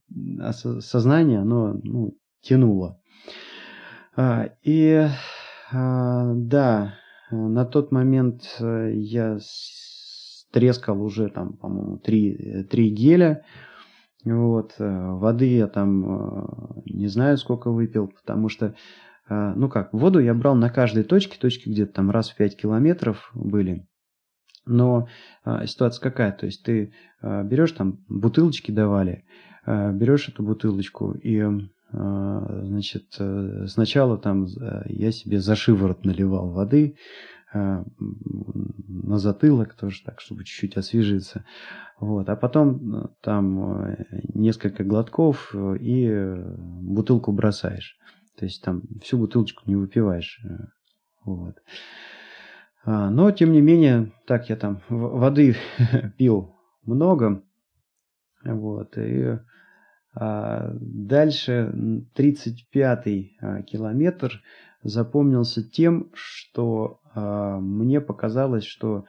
сознание, оно ну, тянуло. А, и а, да, Э, на тот момент э, я стрескал уже там, по-моему, три, три геля. Вот, воды я там не знаю, сколько выпил, потому что, ну как, воду я брал на каждой точке, точки где-то там раз в 5 километров были. Но а, ситуация какая? То есть ты а, берешь там бутылочки давали, а, берешь эту бутылочку и значит а, сначала там я себе за шиворот наливал воды на затылок тоже так, чтобы чуть-чуть освежиться. Вот. А потом а, там несколько глотков и бутылку бросаешь. То есть там всю бутылочку не выпиваешь. Вот. А, но, тем не менее, так я там воды пил много. Вот. И а, дальше 35-й а, километр запомнился тем, что а, мне показалось, что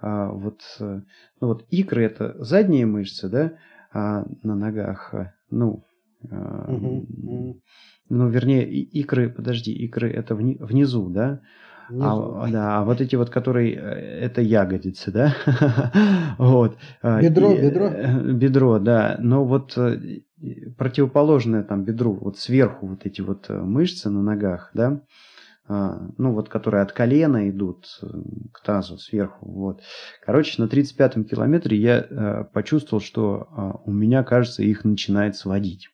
а, вот, ну вот икры это задние мышцы, да, а на ногах, ну, а, угу. ну, вернее, икры, подожди, икры это вни, внизу, да, а, да, а вот эти вот, которые, э, это ягодицы, да? вот. А, бедро, и, бедро? Э, бедро, да. Но вот э, противоположное там бедру, вот сверху вот эти вот мышцы на ногах, да, а, ну вот, которые от колена идут к тазу сверху, вот. Короче, на 35-м километре я почувствовал, что у меня, кажется, их начинает сводить.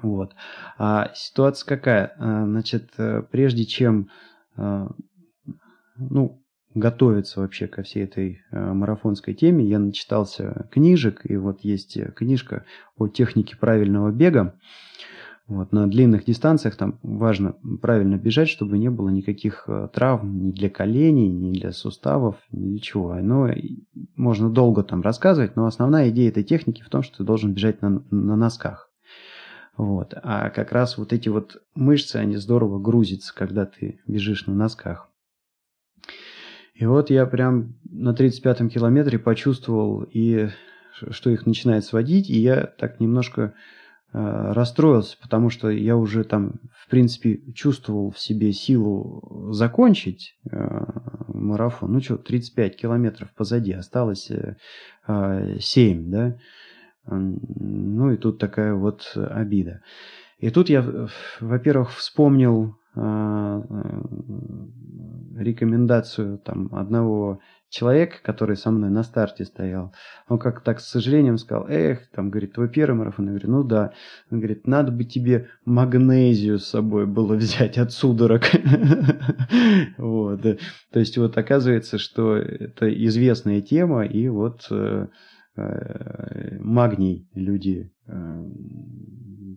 Вот. А ситуация какая? Значит, прежде чем а, ну, готовиться вообще ко всей этой а, марафонской теме, я начитался книжек, и вот есть книжка о технике правильного бега. Вот, на длинных дистанциях там важно правильно бежать, чтобы не было никаких травм ни для коленей, ни для суставов, ни для чего. Но можно долго там рассказывать, но основная идея этой техники в том, что ты должен бежать на, на носках. Вот. А как раз вот эти вот мышцы, они здорово грузятся, когда ты бежишь на носках. И вот я прям на 35-м километре почувствовал, и, что их начинает сводить, и я так немножко э, расстроился, потому что я уже там, в принципе, чувствовал в себе силу закончить э, марафон. Ну что, 35 километров позади, осталось э, 7, да. Ну и тут такая вот обида. И тут я, во-первых, вспомнил а, э, рекомендацию там одного человека, который со мной на старте стоял. Он как так с сожалением сказал, эх, там, говорит, твой первый марафон. Я говорю, ну да. Он говорит, надо бы тебе магнезию с собой было взять от судорог. Вот. То есть вот оказывается, что это известная тема, и вот э, магний люди э,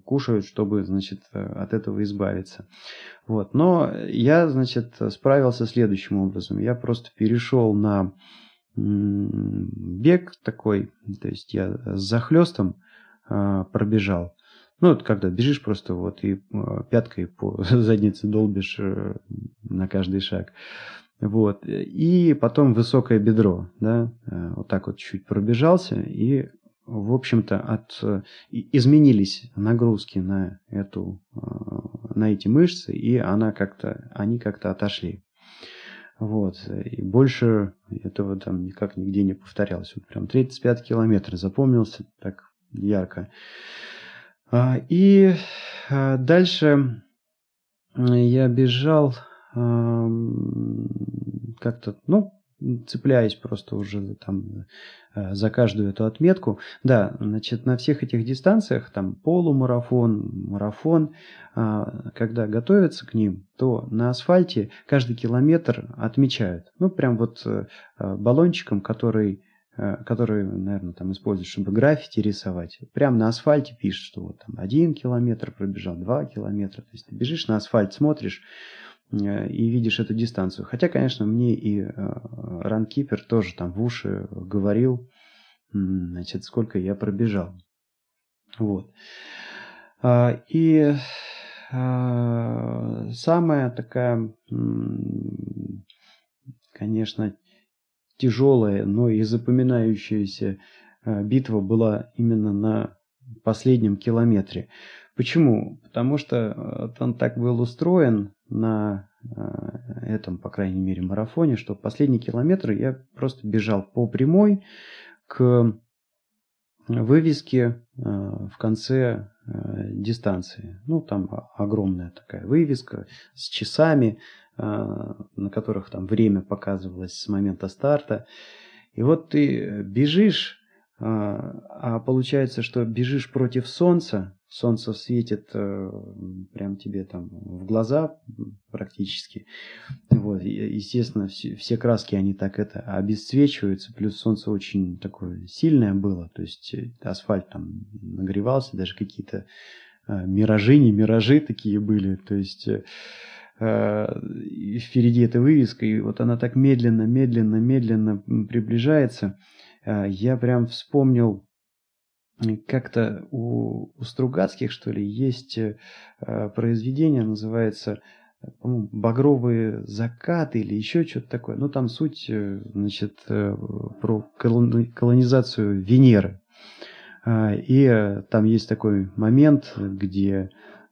кушают, чтобы, значит, от этого избавиться. Вот. Но я, значит, справился следующим образом. Я просто перешел на бег такой, то есть я с захлестом э, пробежал. Ну, вот когда бежишь просто вот и пяткой по заднице долбишь на каждый шаг. Вот. И потом высокое бедро, да, э, вот так вот чуть пробежался, и, в общем-то, от, изменились нагрузки на, эту, э, на эти мышцы, и она как-то, они как-то отошли. Вот. И больше этого там никак нигде не повторялось. Вот прям 35 километр запомнился так ярко. А, и а, дальше я бежал как-то, ну, цепляясь просто уже там э, за каждую эту отметку. Да, значит, на всех этих дистанциях, там полумарафон, марафон, а, когда готовятся к ним, то на асфальте каждый километр отмечают. Ну, прям вот э, баллончиком, который э, который, наверное, там используют, чтобы граффити рисовать. Прямо на асфальте пишет, что вот там один километр пробежал, два километра. То есть ты бежишь на асфальт, смотришь, и видишь эту дистанцию. Хотя, конечно, мне и ранкипер э, тоже там в уши говорил, значит, сколько я пробежал. Вот. А, и а, самая такая, конечно, тяжелая, но и запоминающаяся э, битва была именно на последнем километре. Почему? Потому что он так был устроен, на э, этом, по крайней мере, марафоне, что последний километр я просто бежал по прямой к вывеске э, в конце э, дистанции. Ну, там огромная такая вывеска с часами, на которых там время показывалось с момента старта. И вот ты бежишь, а получается, что бежишь против солнца, солнце светит э, прям тебе там в глаза практически. Вот, естественно, все, все краски, они так это обесцвечиваются, плюс солнце очень такое сильное было, то есть э, асфальт там нагревался, даже какие-то э, миражи, не миражи такие были, то есть э, впереди эта вывеска, и вот она так медленно, медленно, медленно приближается. Я прям вспомнил как-то у, у Стругацких, что ли, есть э, произведение, называется, «Багровые закаты» или еще что-то такое. Ну, там суть, э, значит, э, про колонизацию Венеры. Э, и э, там есть такой момент, где,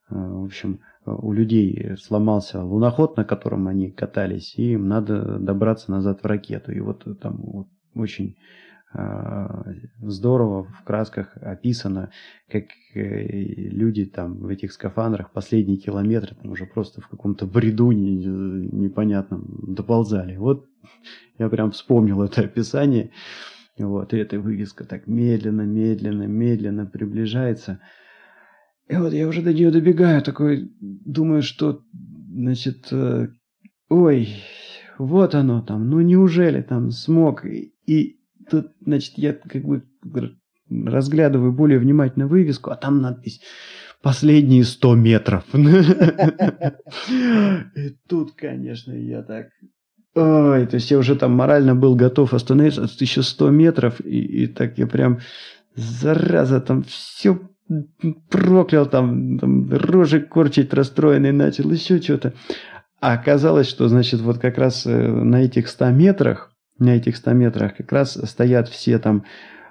в общем, у людей сломался луноход, на котором они катались, и им надо добраться назад в ракету. И вот там вот, очень а, здорово в красках описано, как э, люди там в этих скафандрах последние километры там уже просто в каком-то бреду непонятном доползали. Вот я прям вспомнил это описание. Вот, и эта вывеска так медленно, медленно, медленно приближается. И вот я уже до нее добегаю, такой, думаю, что, значит, э, ой, вот оно там, ну неужели там смог? И, тут, значит, я как бы разглядываю более внимательно вывеску, а там надпись «Последние сто метров». И тут, конечно, я так... Ой, то есть я уже там морально был готов остановиться, а еще 100 метров, и, и так я прям, зараза, там все проклял, там, там рожи корчить расстроенный начал, еще что-то. А оказалось, что, значит, вот как раз э, на этих 100 метрах на этих 100 метрах как раз стоят все там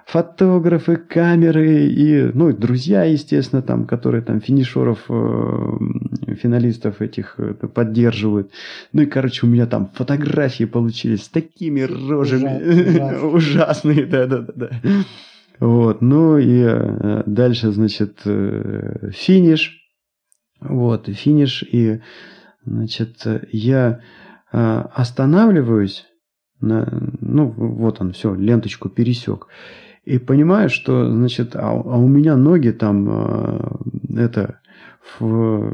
фотографы, камеры и, ну, друзья, естественно, там, которые там финишеров, э, финалистов этих э, поддерживают. Ну и, короче, у меня там фотографии получились с такими рожами. Ужасные, да-да-да. Вот, ну и э, дальше, значит, э, финиш. Вот, финиш. И, значит, я э, останавливаюсь на, ну, вот он, все, ленточку пересек. И понимаю, что, значит, а, а у меня ноги там, э, это, в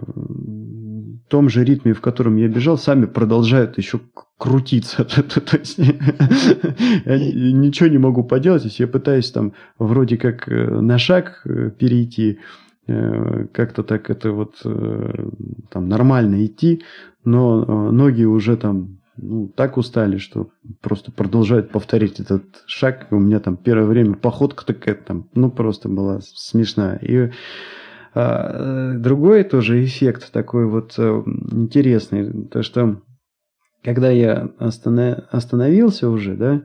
том же ритме, в котором я бежал, сами продолжают еще крутиться. То есть я ничего не могу поделать, если я пытаюсь там вроде как э, на шаг э, перейти, как-то так это вот там нормально идти, но ноги уже там ну, так устали, что просто продолжают повторить этот шаг. У меня там первое время походка такая там, ну, просто была смешная. И а, другой тоже эффект такой вот а, интересный, то что когда я останов... остановился уже, да,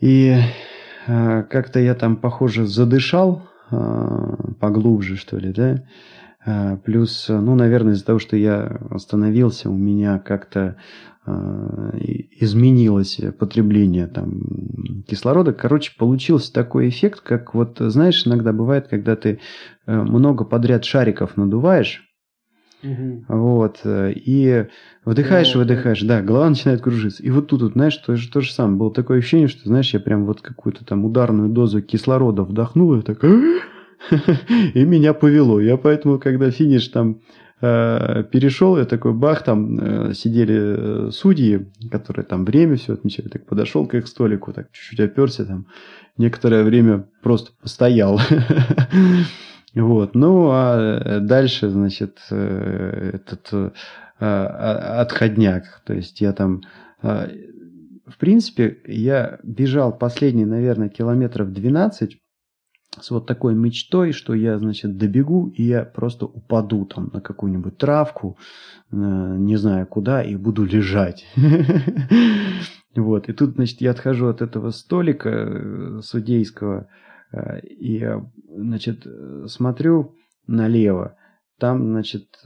и а, как-то я там, похоже, задышал а, поглубже, что ли, да, плюс, ну, наверное, из-за того, что я остановился, у меня как-то э, изменилось потребление там, кислорода. Короче, получился такой эффект, как вот, знаешь, иногда бывает, когда ты э, много подряд шариков надуваешь, Угу. Вот. И вдыхаешь, да, выдыхаешь. Да, голова начинает кружиться. И вот тут, вот, знаешь, то, то же самое. Было такое ощущение, что, знаешь, я прям вот какую-то там ударную дозу кислорода вдохнул, и так... и меня повело. Я поэтому, когда финиш там э, перешел, я такой бах, там э, сидели э, судьи, которые там время все отмечали, так подошел к их столику, так чуть-чуть оперся там, некоторое время просто постоял. Вот, ну а дальше, значит, этот отходняк, то есть я там в принципе, я бежал последние, наверное, километров 12 с вот такой мечтой, что я, значит, добегу, и я просто упаду там на какую-нибудь травку, э, не знаю куда, и буду лежать. Вот, и тут, значит, я отхожу от этого столика э, судейского, э, и, значит, смотрю налево, там, значит,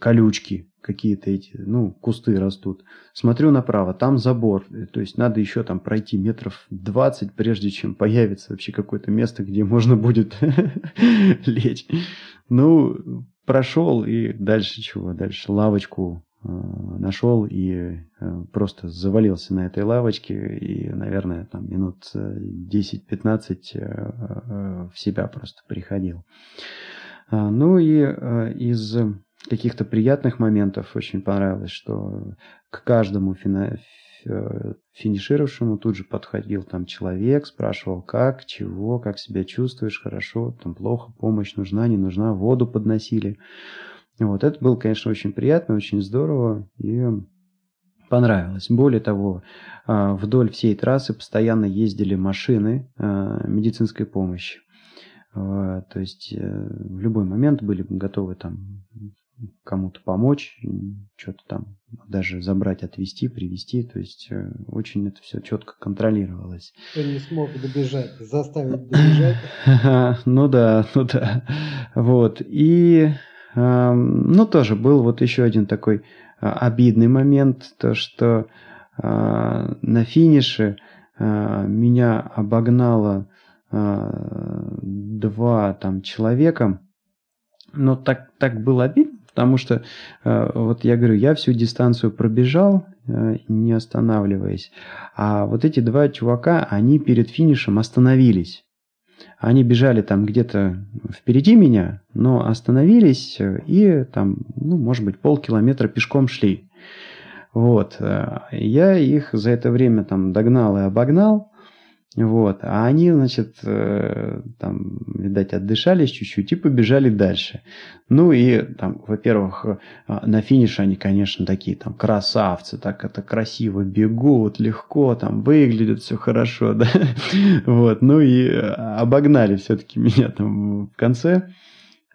колючки, какие-то эти, ну, кусты растут. Смотрю направо, там забор. То есть надо еще там пройти метров 20, прежде чем появится вообще какое-то место, где можно будет лечь. Ну, прошел и дальше чего? Дальше лавочку э, нашел и э, просто завалился на этой лавочке и, наверное, там минут 10-15 э, в себя просто приходил. А, ну и из каких-то приятных моментов очень понравилось, что к каждому фина финишировавшему тут же подходил там человек, спрашивал, как, чего, как себя чувствуешь, хорошо, там плохо, помощь нужна, не нужна, воду подносили. Вот, это было, конечно, очень приятно, очень здорово и понравилось. Более того, а, вдоль всей трассы постоянно ездили машины а, медицинской помощи. То есть э, в любой момент были готовы там кому-то помочь, что-то там даже забрать, отвезти, привезти. То есть э, очень это все четко контролировалось. Кто не смог добежать, заставить добежать. Ну да, ну да. Вот. И ну тоже был вот еще один такой а, обидный момент, то что а, на финише меня обогнало два там человека, но так, так было обидно, Потому что, э, вот я говорю, я всю дистанцию пробежал, э, не останавливаясь. А вот эти два чувака, они перед финишем остановились. Они бежали там где-то впереди меня, но остановились и там, ну, может быть, полкилометра пешком шли. Вот. Э, я их за это время там догнал и обогнал. Вот. А они, значит, э, там, видать, отдышались чуть-чуть и побежали дальше. Ну и там, во-первых, э, на финише они, конечно, такие там красавцы, так это красиво бегут, легко, там выглядят все хорошо, да. Вот. Ну и э, обогнали все-таки меня там в конце.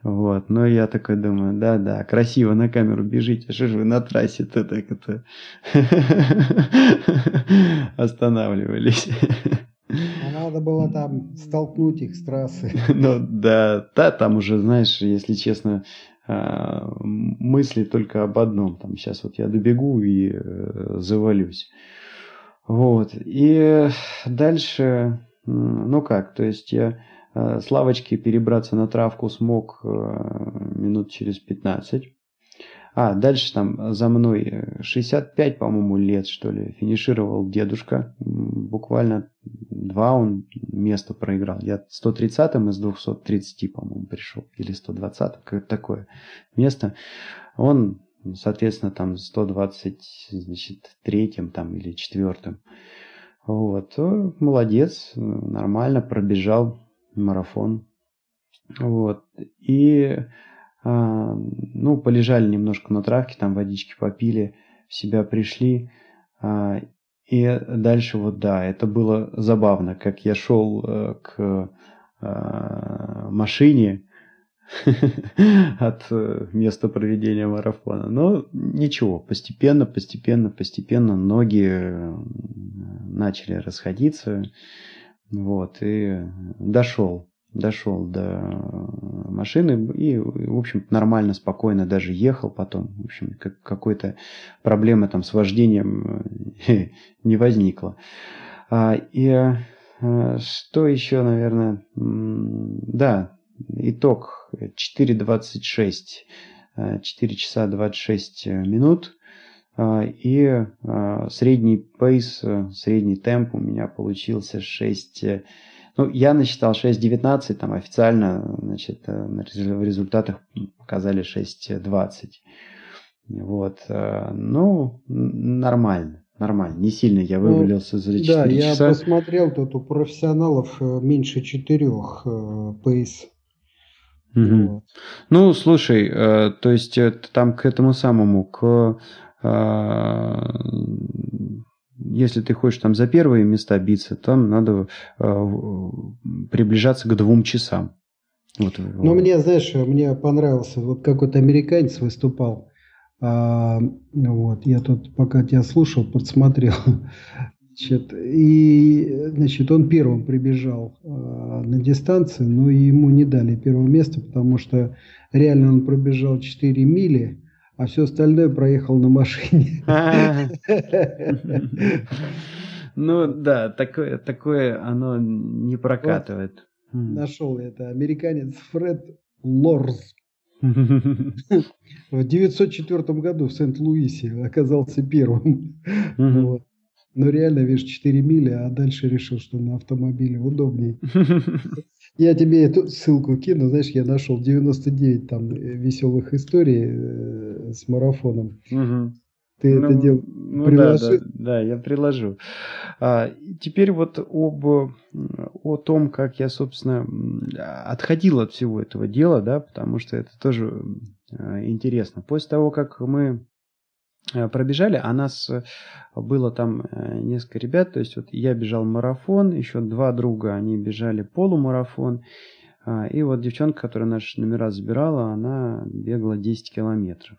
Вот, но я такой думаю, да-да, красиво на камеру бежите, что же вы на трассе-то так это останавливались. А надо было там столкнуть их с трассы. Ну да, да, там уже, знаешь, если честно, а, мысли только об одном. Там сейчас вот я добегу и э, завалюсь. Вот. И дальше, ну как, то есть я э, с лавочки перебраться на травку смог э, минут через 15. А, дальше там за мной 65, по-моему, лет, что ли, финишировал дедушка. Буквально два он места проиграл. Я 130-м из 230, по-моему, пришел. Или 120-м, какое-то такое место. Он, соответственно, там 123-м там, или 4-м. Вот. Молодец, нормально пробежал марафон. Вот. И ну, полежали немножко на травке, там водички попили, в себя пришли. А, и дальше вот да, это было забавно, как я шел э, к а, машине от э, места проведения марафона. Но ничего, постепенно, постепенно, постепенно ноги э, начали расходиться. Вот, и дошел дошел до машины и, в общем, нормально, спокойно даже ехал потом. В общем, как, какой-то проблемы там с вождением э, не возникло. А, и а, что еще, наверное, да, итог 4.26, 4 часа 26 минут. А, и средний пейс, средний темп у меня получился 6 ну, я насчитал 6.19, там официально, значит, э, в результатах показали 6.20. Вот. Э, ну, нормально. Нормально, не сильно я ну, вывалился ну, за 4 да, часа. Да, я посмотрел, тут у профессионалов э, меньше 4 пейс. Угу. Вот. Ну, слушай, то есть там к этому самому, к если ты хочешь там за первые места биться, там надо э, приближаться к двум часам. Вот. Ну, мне, знаешь, мне понравился, вот какой-то американец выступал. А, вот, я тут, пока тебя слушал, подсмотрел. Значит, и, значит, он первым прибежал а, на дистанцию, но ему не дали первое место, потому что реально он пробежал 4 мили, а все остальное проехал на машине. Ну да, такое, такое оно не прокатывает. Нашел это. Американец Фред Лорз. В 904 году в Сент-Луисе оказался первым. Но реально, видишь, 4 мили, а дальше решил, что на автомобиле удобнее. Я тебе эту ссылку кину, знаешь, я нашел 99 там э, веселых историй э, с марафоном. Ты ну, это дело ну, приложи. Да, да, да, я приложу. А, теперь вот об о том, как я, собственно, отходил от всего этого дела, да, потому что это тоже а, интересно. После того, как мы а, пробежали, а нас было там несколько ребят, то есть вот я бежал марафон, еще два друга, они бежали полумарафон, а, и вот девчонка, которая наши номера забирала, она бегала 10 километров.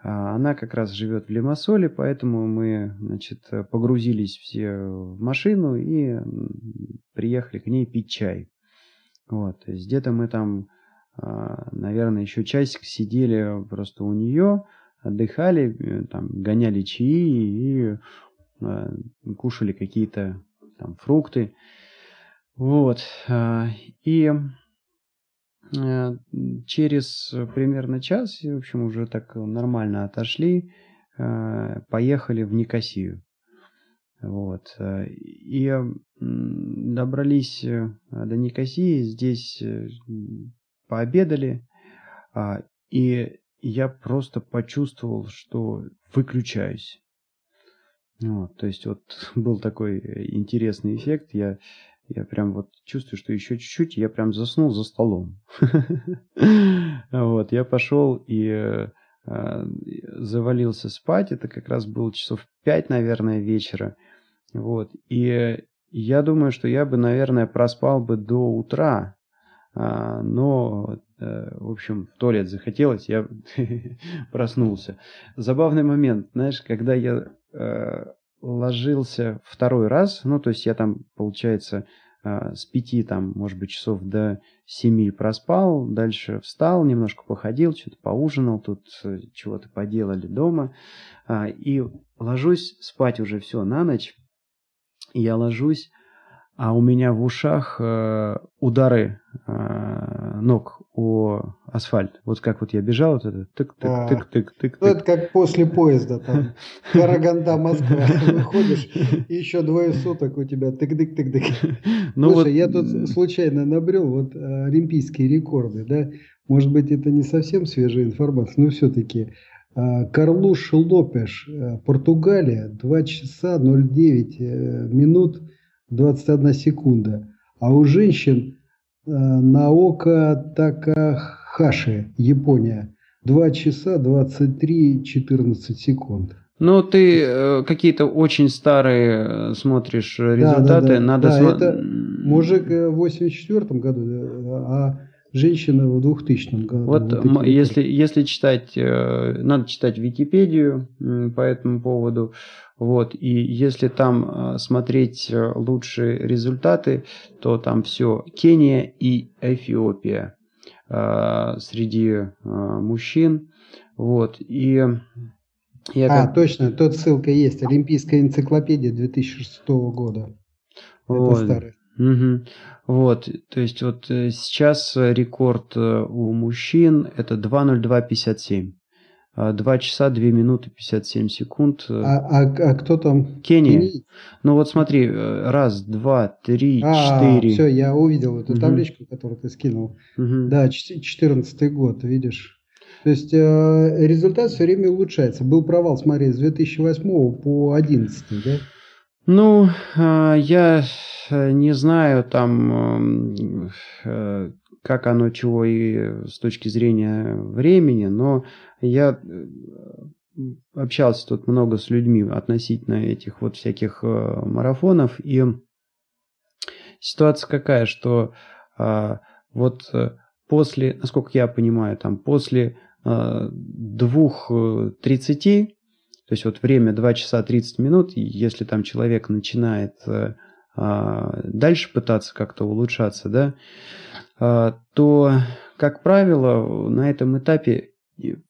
А, она как раз живет в Лимассоле, поэтому мы значит, погрузились все в машину и приехали к ней пить чай. Вот, то есть где-то мы там, а, наверное, еще часик сидели просто у нее, отдыхали, э, там, гоняли чаи и а, кушали какие-то там фрукты. Вот. И через примерно час, в общем, уже так нормально отошли, э, поехали в Никосию. Вот. Э, и добрались до Никосии, здесь пообедали, а, и я просто почувствовал, что выключаюсь. Вот, то есть вот был такой интересный эффект. Я я прям вот чувствую, что еще чуть-чуть, я прям заснул за столом. Вот, я пошел и э, завалился спать. Это как раз было часов пять, наверное, вечера. Вот, и я думаю, что я бы, наверное, проспал бы до утра. А, но, э, в общем, в туалет захотелось, я проснулся. Забавный момент, знаешь, когда я э, ложился второй раз, ну, то есть я там, получается, а, с пяти, там, может быть, часов до семи проспал, дальше встал, немножко походил, что-то поужинал, тут э, чего-то поделали дома, а, и ложусь спать уже все на ночь, я ложусь, а у меня в ушах э, удары э, ног о асфальт. Вот как вот я бежал, вот это тык-тык-тык-тык-тык. Ну, это как после поезда, там, Караганда, Москва, выходишь, и еще двое суток у тебя тык-тык-тык-тык. Ну, Слушай, вот... я тут случайно набрел вот э, олимпийские рекорды, да, может быть, это не совсем свежая информация, но все-таки э, Карлуш Лопеш, э, Португалия, 2 часа 09 минут 21 секунда. А у женщин э, Наока Такахаши, Япония, 2 часа 23 14 секунд. Ну, ты э, какие-то очень старые э, смотришь результаты. Да, да, да. Надо да, см... это мужик в 84 году, а женщина в 2000 году. Вот, вот если, если читать, э, надо читать Википедию по этому поводу. Вот, и если там э, смотреть э, лучшие результаты, то там все Кения и Эфиопия среди мужчин. Вот, и я а, точно, тут ссылка есть. Олимпийская энциклопедия 2006 года. Вот. Это старый. Угу. Вот, то есть вот э, сейчас рекорд э, у мужчин это 2.02.57. 2 а, часа 2 минуты 57 секунд. А, а, а кто там? Кения. Кения. Ну вот смотри, э, раз, два, три, а, четыре. Все, я увидел эту угу. табличку, которую ты скинул. Угу. Да, 14 год, видишь. То есть э, результат все время улучшается. Был провал, смотри, с 2008 по 2011, да? Ну, а, я э, не знаю там, э, как оно чего и с точки зрения времени, но я э, общался тут много с людьми относительно этих вот всяких марафонов, и ситуация какая, что а, вот после, насколько я понимаю, там после двух тридцати то есть вот время 2 часа 30 минут, если там человек начинает э, а, дальше пытаться как-то улучшаться, да, а, то, как правило, на этом этапе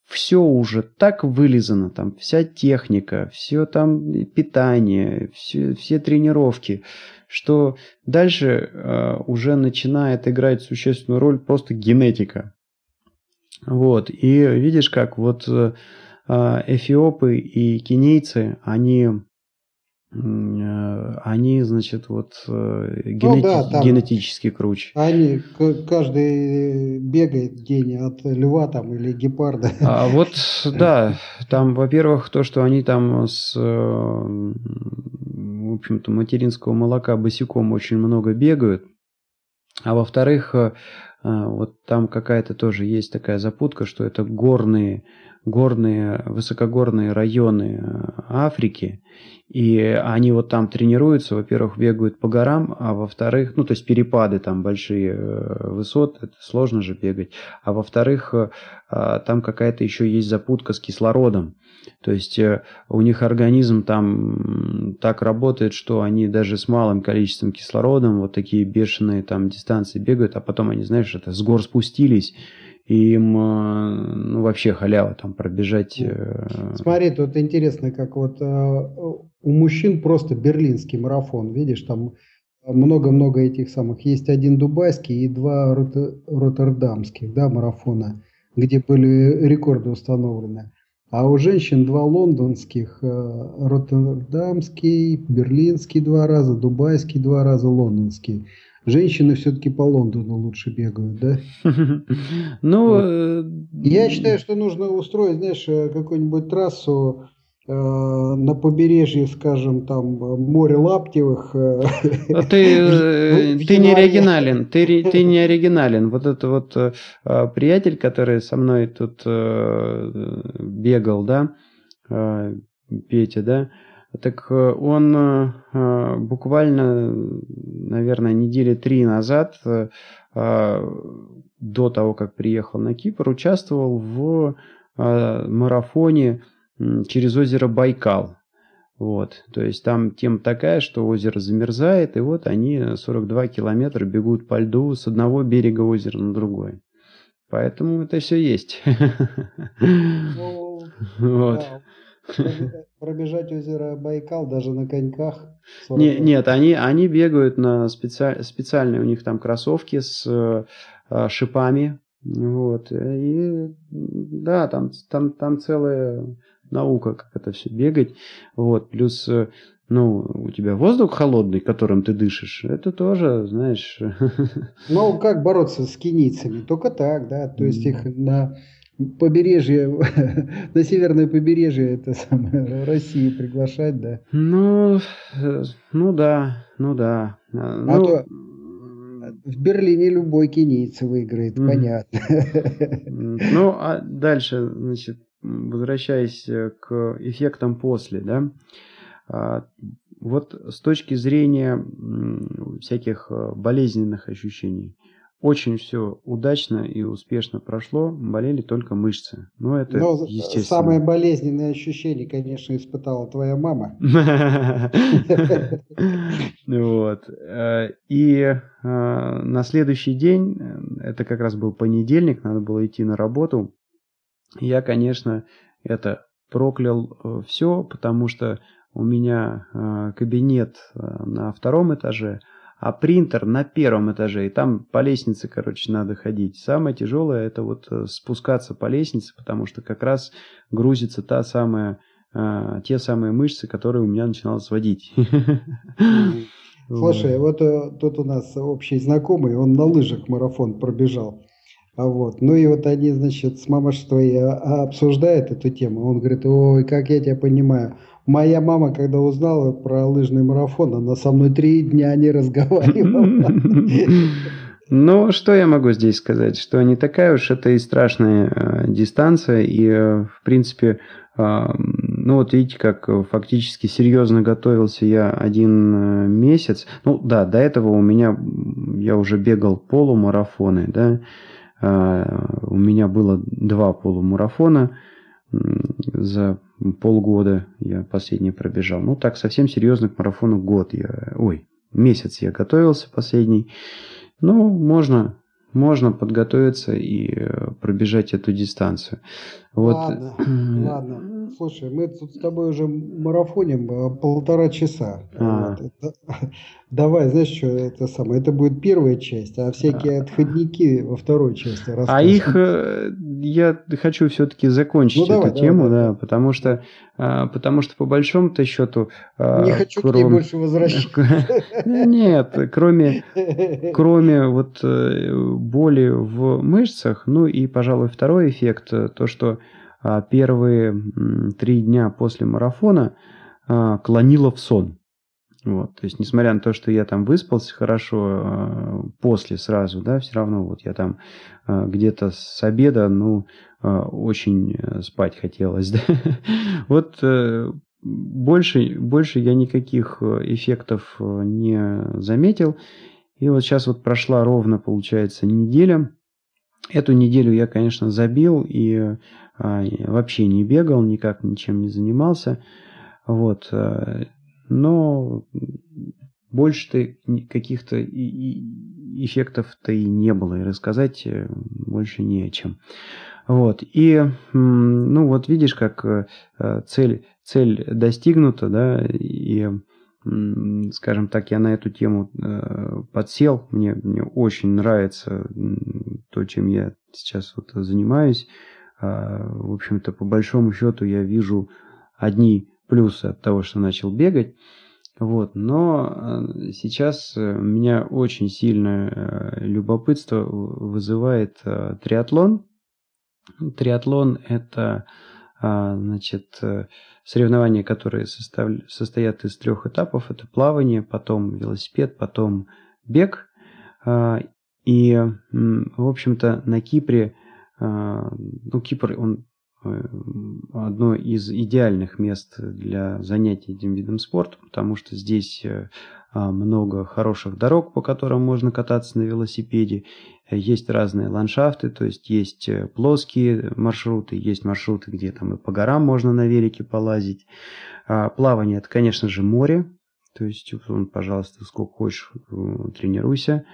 все уже так вылизано, там вся техника, все там питание, все, все тренировки, что дальше э, уже начинает играть существенную роль просто генетика. Вот, и видишь, как вот э, эфиопы и кенийцы, они Э, они, значит, вот э, генети- ну, да, генетически круче. Они, каждый бегает день от льва там или гепарда. А вот, да, там, во-первых, то, что они там с, э, в общем-то, материнского молока босиком очень много бегают, а во-вторых, вот там какая-то тоже есть такая запутка, что это горные, горные, высокогорные районы Африки, и они вот там тренируются, во-первых, бегают по горам, а во-вторых, ну, то есть перепады там большие э, высот, это сложно же бегать, а во-вторых, э, там какая-то еще есть запутка с кислородом. То есть э, у них организм там так работает, что они даже с малым количеством кислородом вот такие бешеные там дистанции бегают, а потом они, знаешь, это с гор спустились, им ну, вообще халява там пробежать. Смотри, тут интересно, как вот у мужчин просто берлинский марафон, видишь, там много-много этих самых. Есть один дубайский и два роттердамских да, марафона, где были рекорды установлены. А у женщин два лондонских, э, роттердамский, берлинский два раза, дубайский два раза, лондонский. Женщины все-таки по Лондону лучше бегают, да? Ну, э, я считаю, что нужно устроить, знаешь, э, какую-нибудь трассу Э, на побережье, скажем, там море Лаптевых. Но ты, ты не оригинален, ты, ты не оригинален. Вот это вот а, приятель, который со мной тут бегал, да, Петя, да, так он буквально, наверное, недели три назад, до того, как приехал на Кипр, участвовал в марафоне через озеро Байкал. Вот, то есть там тема такая, что озеро замерзает, и вот они 42 километра бегут по льду с одного берега озера на другой. Поэтому это все есть. Вот. Пробежать озеро Байкал даже на коньках. Не, нет, они, они бегают на специаль, специальные у них там кроссовки с э, шипами. Вот. И да, там, там, там целая наука, как это все бегать. Вот. Плюс, э, ну, у тебя воздух холодный, которым ты дышишь, это тоже, знаешь... Ну, как бороться с кенийцами? Только так, да. То есть их на побережье, на северное побережье это самое, России приглашать, да? Ну, ну да, ну да. А, а ну, то в Берлине любой кенийц выиграет, mm-hmm. понятно. Ну, а дальше, значит, возвращаясь э, к эффектам после, да, а, вот с точки зрения всяких э, болезненных ощущений, очень все удачно и успешно прошло, болели только мышцы. Но это Но естественно. Самое болезненное ощущение, конечно, испытала твоя мама. Вот. Э, и на следующий день, это как раз был понедельник, надо было идти на работу, я, конечно, это проклял э, все, потому что у меня э, кабинет э, на втором этаже, а принтер на первом этаже, и там по лестнице, короче, надо ходить. Самое тяжелое это вот спускаться по лестнице, потому что как раз грузится та самая, те самые мышцы, которые у меня начинало сводить. Слушай, вот тут у нас общий знакомый, он на лыжах марафон пробежал. А вот. Ну и вот они, значит, с мамой а, а, обсуждают эту тему. Он говорит, ой, как я тебя понимаю. Моя мама, когда узнала про лыжный марафон, она со мной три дня не разговаривала. Ну, что я могу здесь сказать? Что не такая уж это и страшная э, дистанция. И, э, в принципе, э, ну вот видите, как фактически серьезно готовился я один э, месяц. Ну да, до этого у меня, я уже бегал полумарафоны, да, а, у меня было два полумарафона за полгода я последний пробежал. Ну, так совсем серьезно к марафону год я... Ой, месяц я готовился последний. Ну, можно, можно подготовиться и э, пробежать эту дистанцию. Вот. Ладно, ладно. Слушай, мы тут с тобой уже марафоним э, полтора часа. А. Вот. Давай, знаешь, что это самое? Это будет первая часть, а всякие отходники во второй части. А их э, я хочу все-таки закончить ну, давай, эту давай, тему, давай, да, потому что, а, потому что по большому-то счету. А, Не хочу кроме... к ней больше возвращаться. Нет, кроме, кроме вот э, боли в мышцах, ну и, пожалуй, второй эффект, то, что а, первые три дня после марафона клонило в сон. Вот, то есть, несмотря на то, что я там выспался хорошо э, после сразу, да, все равно вот я там э, где-то с обеда, ну, э, очень спать хотелось, да. Вот больше, больше я никаких эффектов не заметил. И вот сейчас вот прошла ровно, получается, неделя. Эту неделю я, конечно, забил и вообще не бегал, никак ничем не занимался. Вот но больше-то каких-то эффектов-то и не было, и рассказать э, больше не о чем. Вот, и, ну, вот видишь, как э, цель, цель достигнута, да, и, скажем так, я на эту тему э, подсел, мне, мне очень нравится то, чем я сейчас вот занимаюсь. А, в общем-то, по большому счету я вижу одни плюсы от того, что начал бегать. Вот, но э, сейчас э, меня очень сильное э, любопытство вызывает триатлон. Триатлон – это значит, соревнования, которые состав... состоят из трех этапов. Это плавание, потом велосипед, потом бег. И, в общем-то, на Кипре, ну, Кипр, он Э, одно из идеальных мест для занятий этим видом спорта, потому что здесь э, а, много хороших дорог, по которым можно кататься на велосипеде, есть разные ландшафты, то есть есть э, плоские маршруты, есть маршруты, где там и по горам можно на велике полазить. А, плавание это, конечно же, море, то есть, пожалуйста, сколько хочешь, тренируйся.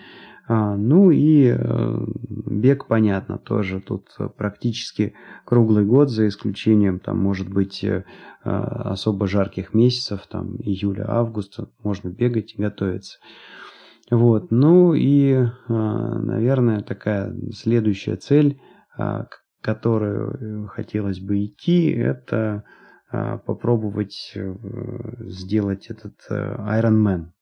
А, ну и э, бег, понятно, тоже тут практически круглый год, за исключением, там, может быть, э, особо жарких месяцев, там, июля-августа, можно бегать и готовиться. Вот, ну и, э, наверное, такая следующая цель, к которой хотелось бы идти, это попробовать сделать этот Ironman.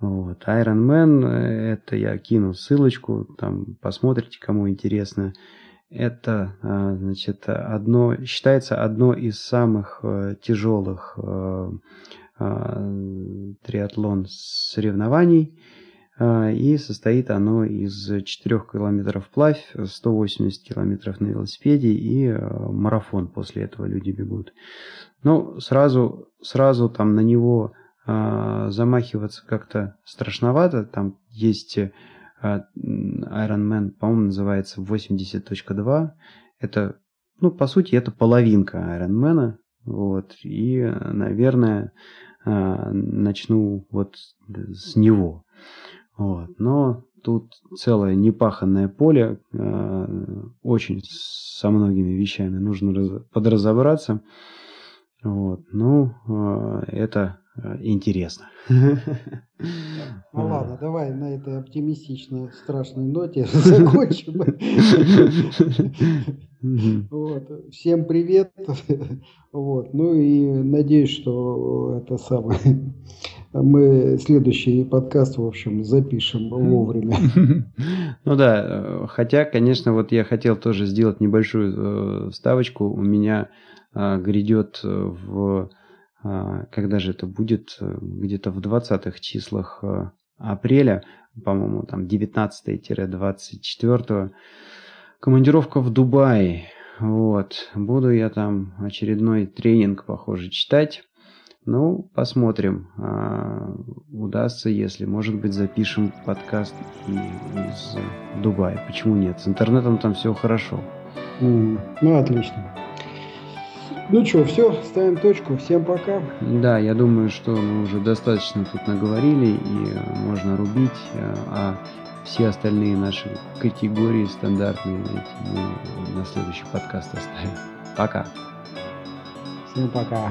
Вот. Iron Man, э, это я кину ссылочку, там посмотрите, кому интересно. Это, а, значит, одно, считается одно из самых э, тяжелых э, а, триатлон соревнований. А, и состоит оно из 4 километров вплавь, 180 километров на велосипеде и марафон после этого люди бегут. Ну, сразу, сразу там на него замахиваться как-то страшновато. Там есть э, Iron Man, по-моему, называется 80.2. Это, ну, по сути, это половинка Iron Man. Вот. И, наверное, а, начну вот с него. Вот. Но тут целое непаханное поле, а, очень со многими вещами нужно подразобраться. Вот. Ну, это интересно. Ну ладно, давай на этой оптимистичной, страшной ноте закончим. Вот. Всем привет. Вот. Ну и надеюсь, что это самое. Мы следующий подкаст, в общем, запишем вовремя. Ну да, хотя, конечно, вот я хотел тоже сделать небольшую э, ставочку. У меня э, грядет в когда же это будет, э, где-то в 20-х числах э, апреля, по-моему, там 19-24, командировка в Дубай. Вот. Буду я там очередной тренинг, похоже, читать. Ну, посмотрим. А, удастся, если, может быть, запишем подкаст из Дубая. Почему нет? С интернетом там все хорошо. Mm, ну, отлично. Ну что, все, ставим точку. Всем пока. Да, я думаю, что мы уже достаточно тут наговорили и э, можно рубить, э, а все остальные наши категории стандартные эти мы на следующий подкаст оставим. Пока. Всем пока.